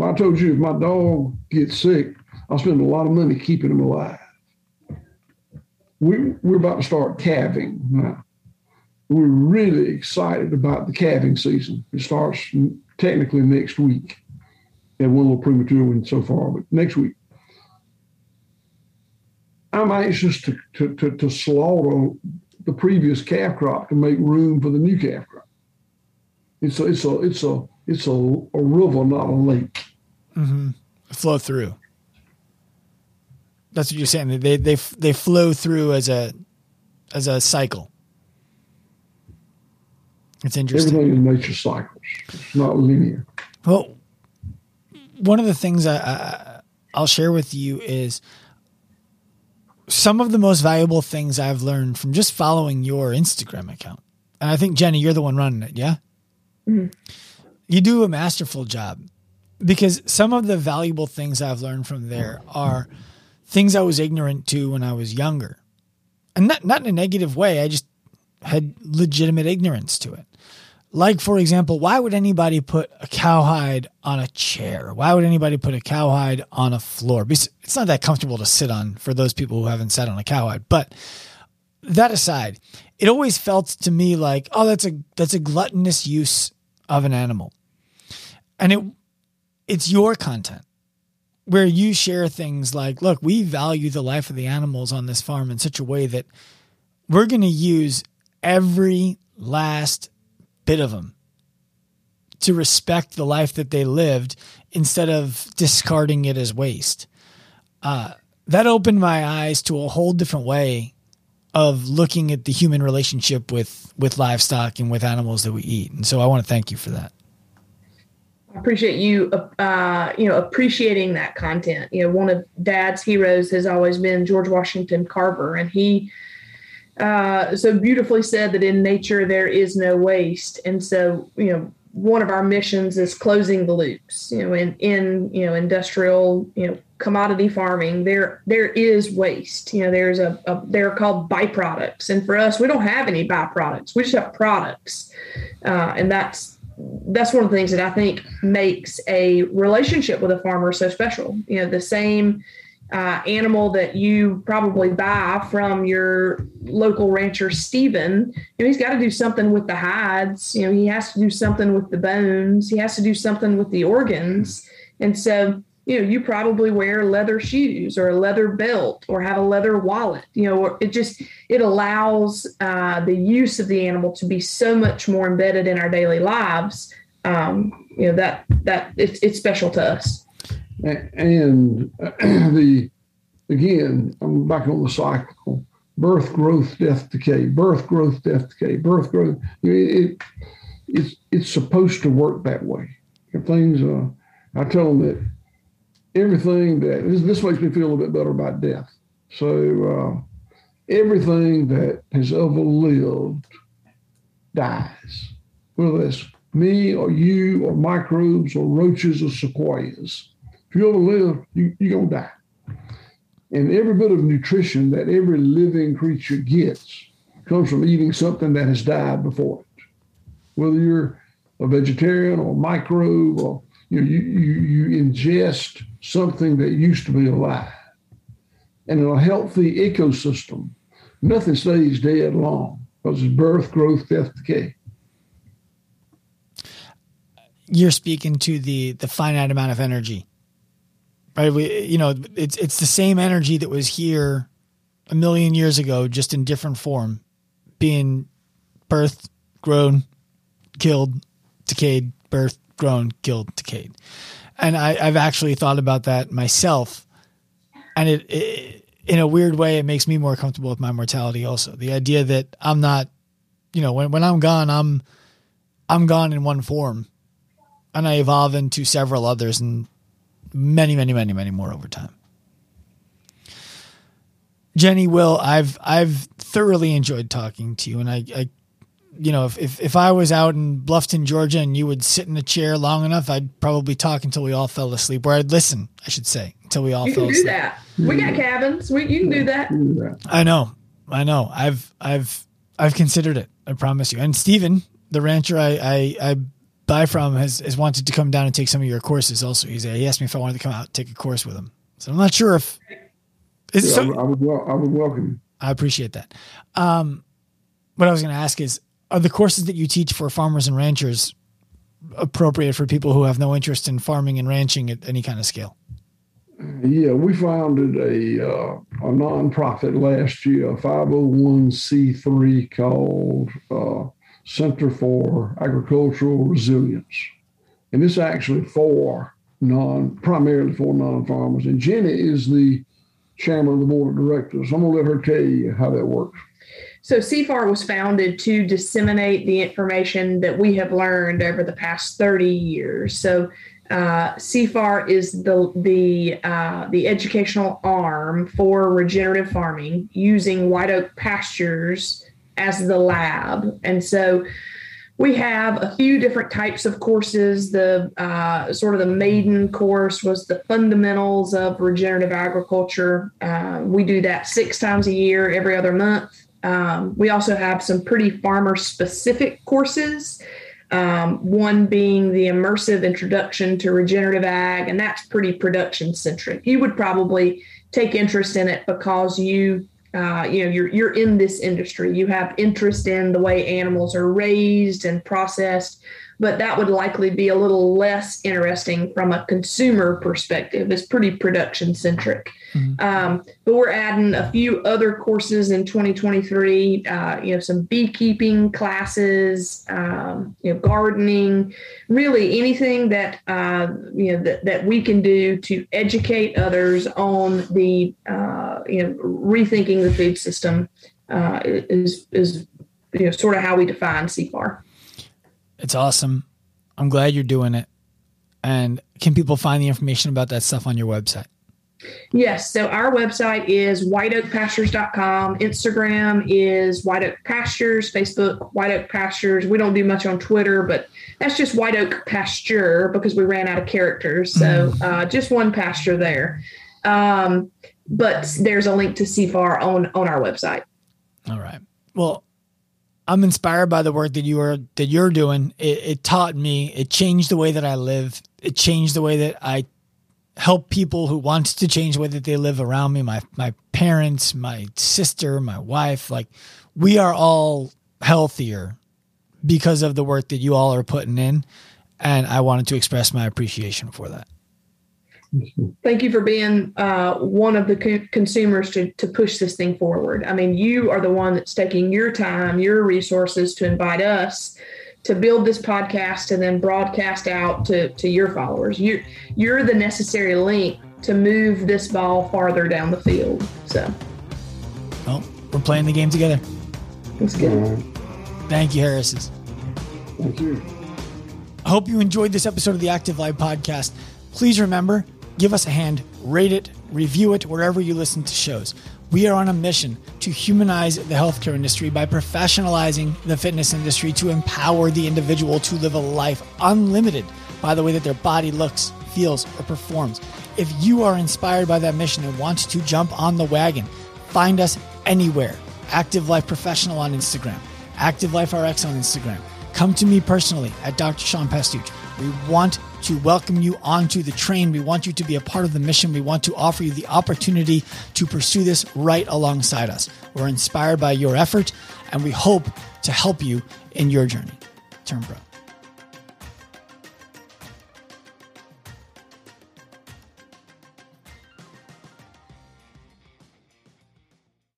I told you if my dog gets sick, I'll spend a lot of money keeping him alive. We, we're about to start calving now. We're really excited about the calving season. It starts technically next week. Had one little premature one so far, but next week. I'm anxious to, to, to, to slaughter the previous calf crop to make room for the new calf crop. It's a it's a it's a it's a, a river, not a lake. Mm-hmm. Flow through. That's what you're saying. They they they flow through as a as a cycle. It's interesting. Everything in nature cycles. It's not linear. Well, one of the things I, I I'll share with you is some of the most valuable things I've learned from just following your Instagram account. And I think Jenni, you're the one running it, yeah. Mm-hmm. You do a masterful job because some of the valuable things I've learned from there are things I was ignorant to when I was younger. And not, not in a negative way. I just had legitimate ignorance to it. Like, for example, why would anybody put a cowhide on a chair? Why would anybody put a cowhide on a floor? It's not that comfortable to sit on for those people who haven't sat on a cowhide. But that aside, it always felt to me like, oh, that's a that's a gluttonous use of an animal. And it it's your content where you share things like, look, we value the life of the animals on this farm in such a way that we're going to use every last bit of them to respect the life that they lived instead of discarding it as waste. Uh, that opened my eyes to a whole different way of looking at the human relationship with with livestock and with animals that we eat. And so I want to thank you for that. Appreciate you, uh, you know, appreciating that content. You know, one of Dad's heroes has always been George Washington Carver, and he uh, so beautifully said that in nature there is no waste. And so, you know, one of our missions is closing the loops. You know, in in you know industrial, you know, commodity farming, there there is waste. You know, there's a, a they're called byproducts, and for us, we don't have any byproducts. We just have products, uh, and that's that's one of the things that I think makes a relationship with a farmer so special. You know, the same uh, animal that you probably buy from your local rancher, Stephen, you know, he's got to do something with the hides. You know, he has to do something with the bones. He has to do something with the organs. And so, you know, you probably wear leather shoes or a leather belt or have a leather wallet. You know, it just it allows uh, the use of the animal to be so much more embedded in our daily lives. Um, you know that that it's, it's special to us and [clears throat] the again, I'm back on the cycle: birth, growth, death, decay. Birth, growth, death, decay. Birth, growth. It, it it's it's supposed to work that way. If things, uh, I tell them that everything that this, this makes me feel a little bit better about death. So uh, everything that has ever lived dies, whether that's me or you or microbes or roaches or sequoias. If you ever live, you, you're going to die. And every bit of nutrition that every living creature gets comes from eating something that has died before it. Whether you're a vegetarian or a microbe or you, know, you, you, you ingest something that used to be alive. And in a healthy ecosystem, nothing stays dead long because it's birth, growth, death, decay you're speaking to the the finite amount of energy right? We, you know, it's it's the same energy that was here a million years ago, just in different form, being birthed, grown, killed, decayed, birthed, grown, killed, decayed. And I, have actually thought about that myself, and it, it, in a weird way, it makes me more comfortable with my mortality. Also, the idea that I'm not, you know, when when I'm gone, I'm I'm gone in one form, and I evolve into several others, and many, many, many, many more over time. Jenni, Will, I've I've thoroughly enjoyed talking to you, and I, I you know, if, if if I was out in Bluffton, Georgia, and you would sit in a chair long enough, I'd probably talk until we all fell asleep, or I'd listen, I should say, until we all you fell asleep. You can do that. We got cabins. We, you can do that. I know, I know. I've I've I've considered it. I promise you. And Stephen, the rancher I I, I buy from has, has wanted to come down and take some of your courses also. He's, he asked me if I wanted to come out and take a course with him. So I'm not sure if yeah, so, I, would, I would welcome. I appreciate that. Um, what I was going to ask is, are the courses that you teach for farmers and ranchers appropriate for people who have no interest in farming and ranching at any kind of scale? Yeah, we founded a uh, a nonprofit last year, a 501c3 called uh, Center for Agricultural Resilience. And this actually for non, primarily for non-farmers. And Jenni is the chairman of the board of directors. I'm to let her tell you how that works. So CFAR was founded to disseminate the information that we have learned over the past 30 years. So uh, CFAR is the the uh, the educational arm for regenerative farming using white oak pastures as the lab. And so we have a few different types of courses. The uh, sort of the maiden course was the fundamentals of regenerative agriculture. Uh, we do that six times a year, every other month. Um, we also have some pretty farmer specific courses. Um, one being the immersive introduction to regenerative ag, and that's pretty production centric. You would probably take interest in it because you uh, you know you're you're in this industry you have interest in the way animals are raised and processed but that would likely be a little less interesting from a consumer perspective. It's pretty production centric. Mm-hmm. Um, but we're adding a few other courses in 2023. Uh, you know, some beekeeping classes, um, you know, gardening, really anything that uh, you know that, that we can do to educate others on the uh, you know rethinking the food system uh, is is you know sort of how we define CFAR. It's awesome. I'm glad you're doing it. And can people find the information about that stuff on your website? Yes. So our website is whiteoakpastures.com. Instagram is White Oak Pastures. Facebook, White Oak Pastures. We don't do much on Twitter, but that's just White Oak Pasture because we ran out of characters. So mm. uh, just one pasture there. Um, but there's a link to CFAR on, on our website. All right. Well, I'm inspired by the work that you are that you're doing. It, it taught me. It changed the way that I live. It changed the way that I help people who want to change the way that they live around me. My my parents, my sister, my wife. Like we are all healthier because of the work that you all are putting in, and I wanted to express my appreciation for that. Thank you for being uh, one of the co- consumers to, to push this thing forward. I mean, you are the one that's taking your time, your resources to invite us to build this podcast and then broadcast out to, to your followers. You, you're the necessary link to move this ball farther down the field. So, well, we're playing the game together. That's good. Thank you, Harris. Thank you. I hope you enjoyed this episode of the Active Life podcast. Please remember give us a hand, rate it, review it wherever you listen to shows. We are on a mission to humanize the healthcare industry by professionalizing the fitness industry to empower the individual to live a life unlimited by the way that their body looks, feels, or performs. If you are inspired by that mission and want to jump on the wagon, find us anywhere. Active Life Professional on Instagram, Active Life RX on Instagram. Come to me personally at Dr. Sean Pastuch. We want to welcome you onto the train. We want you to be a part of the mission. We want to offer you the opportunity to pursue this right alongside us. We're inspired by your effort and we hope to help you in your journey. Turn pro.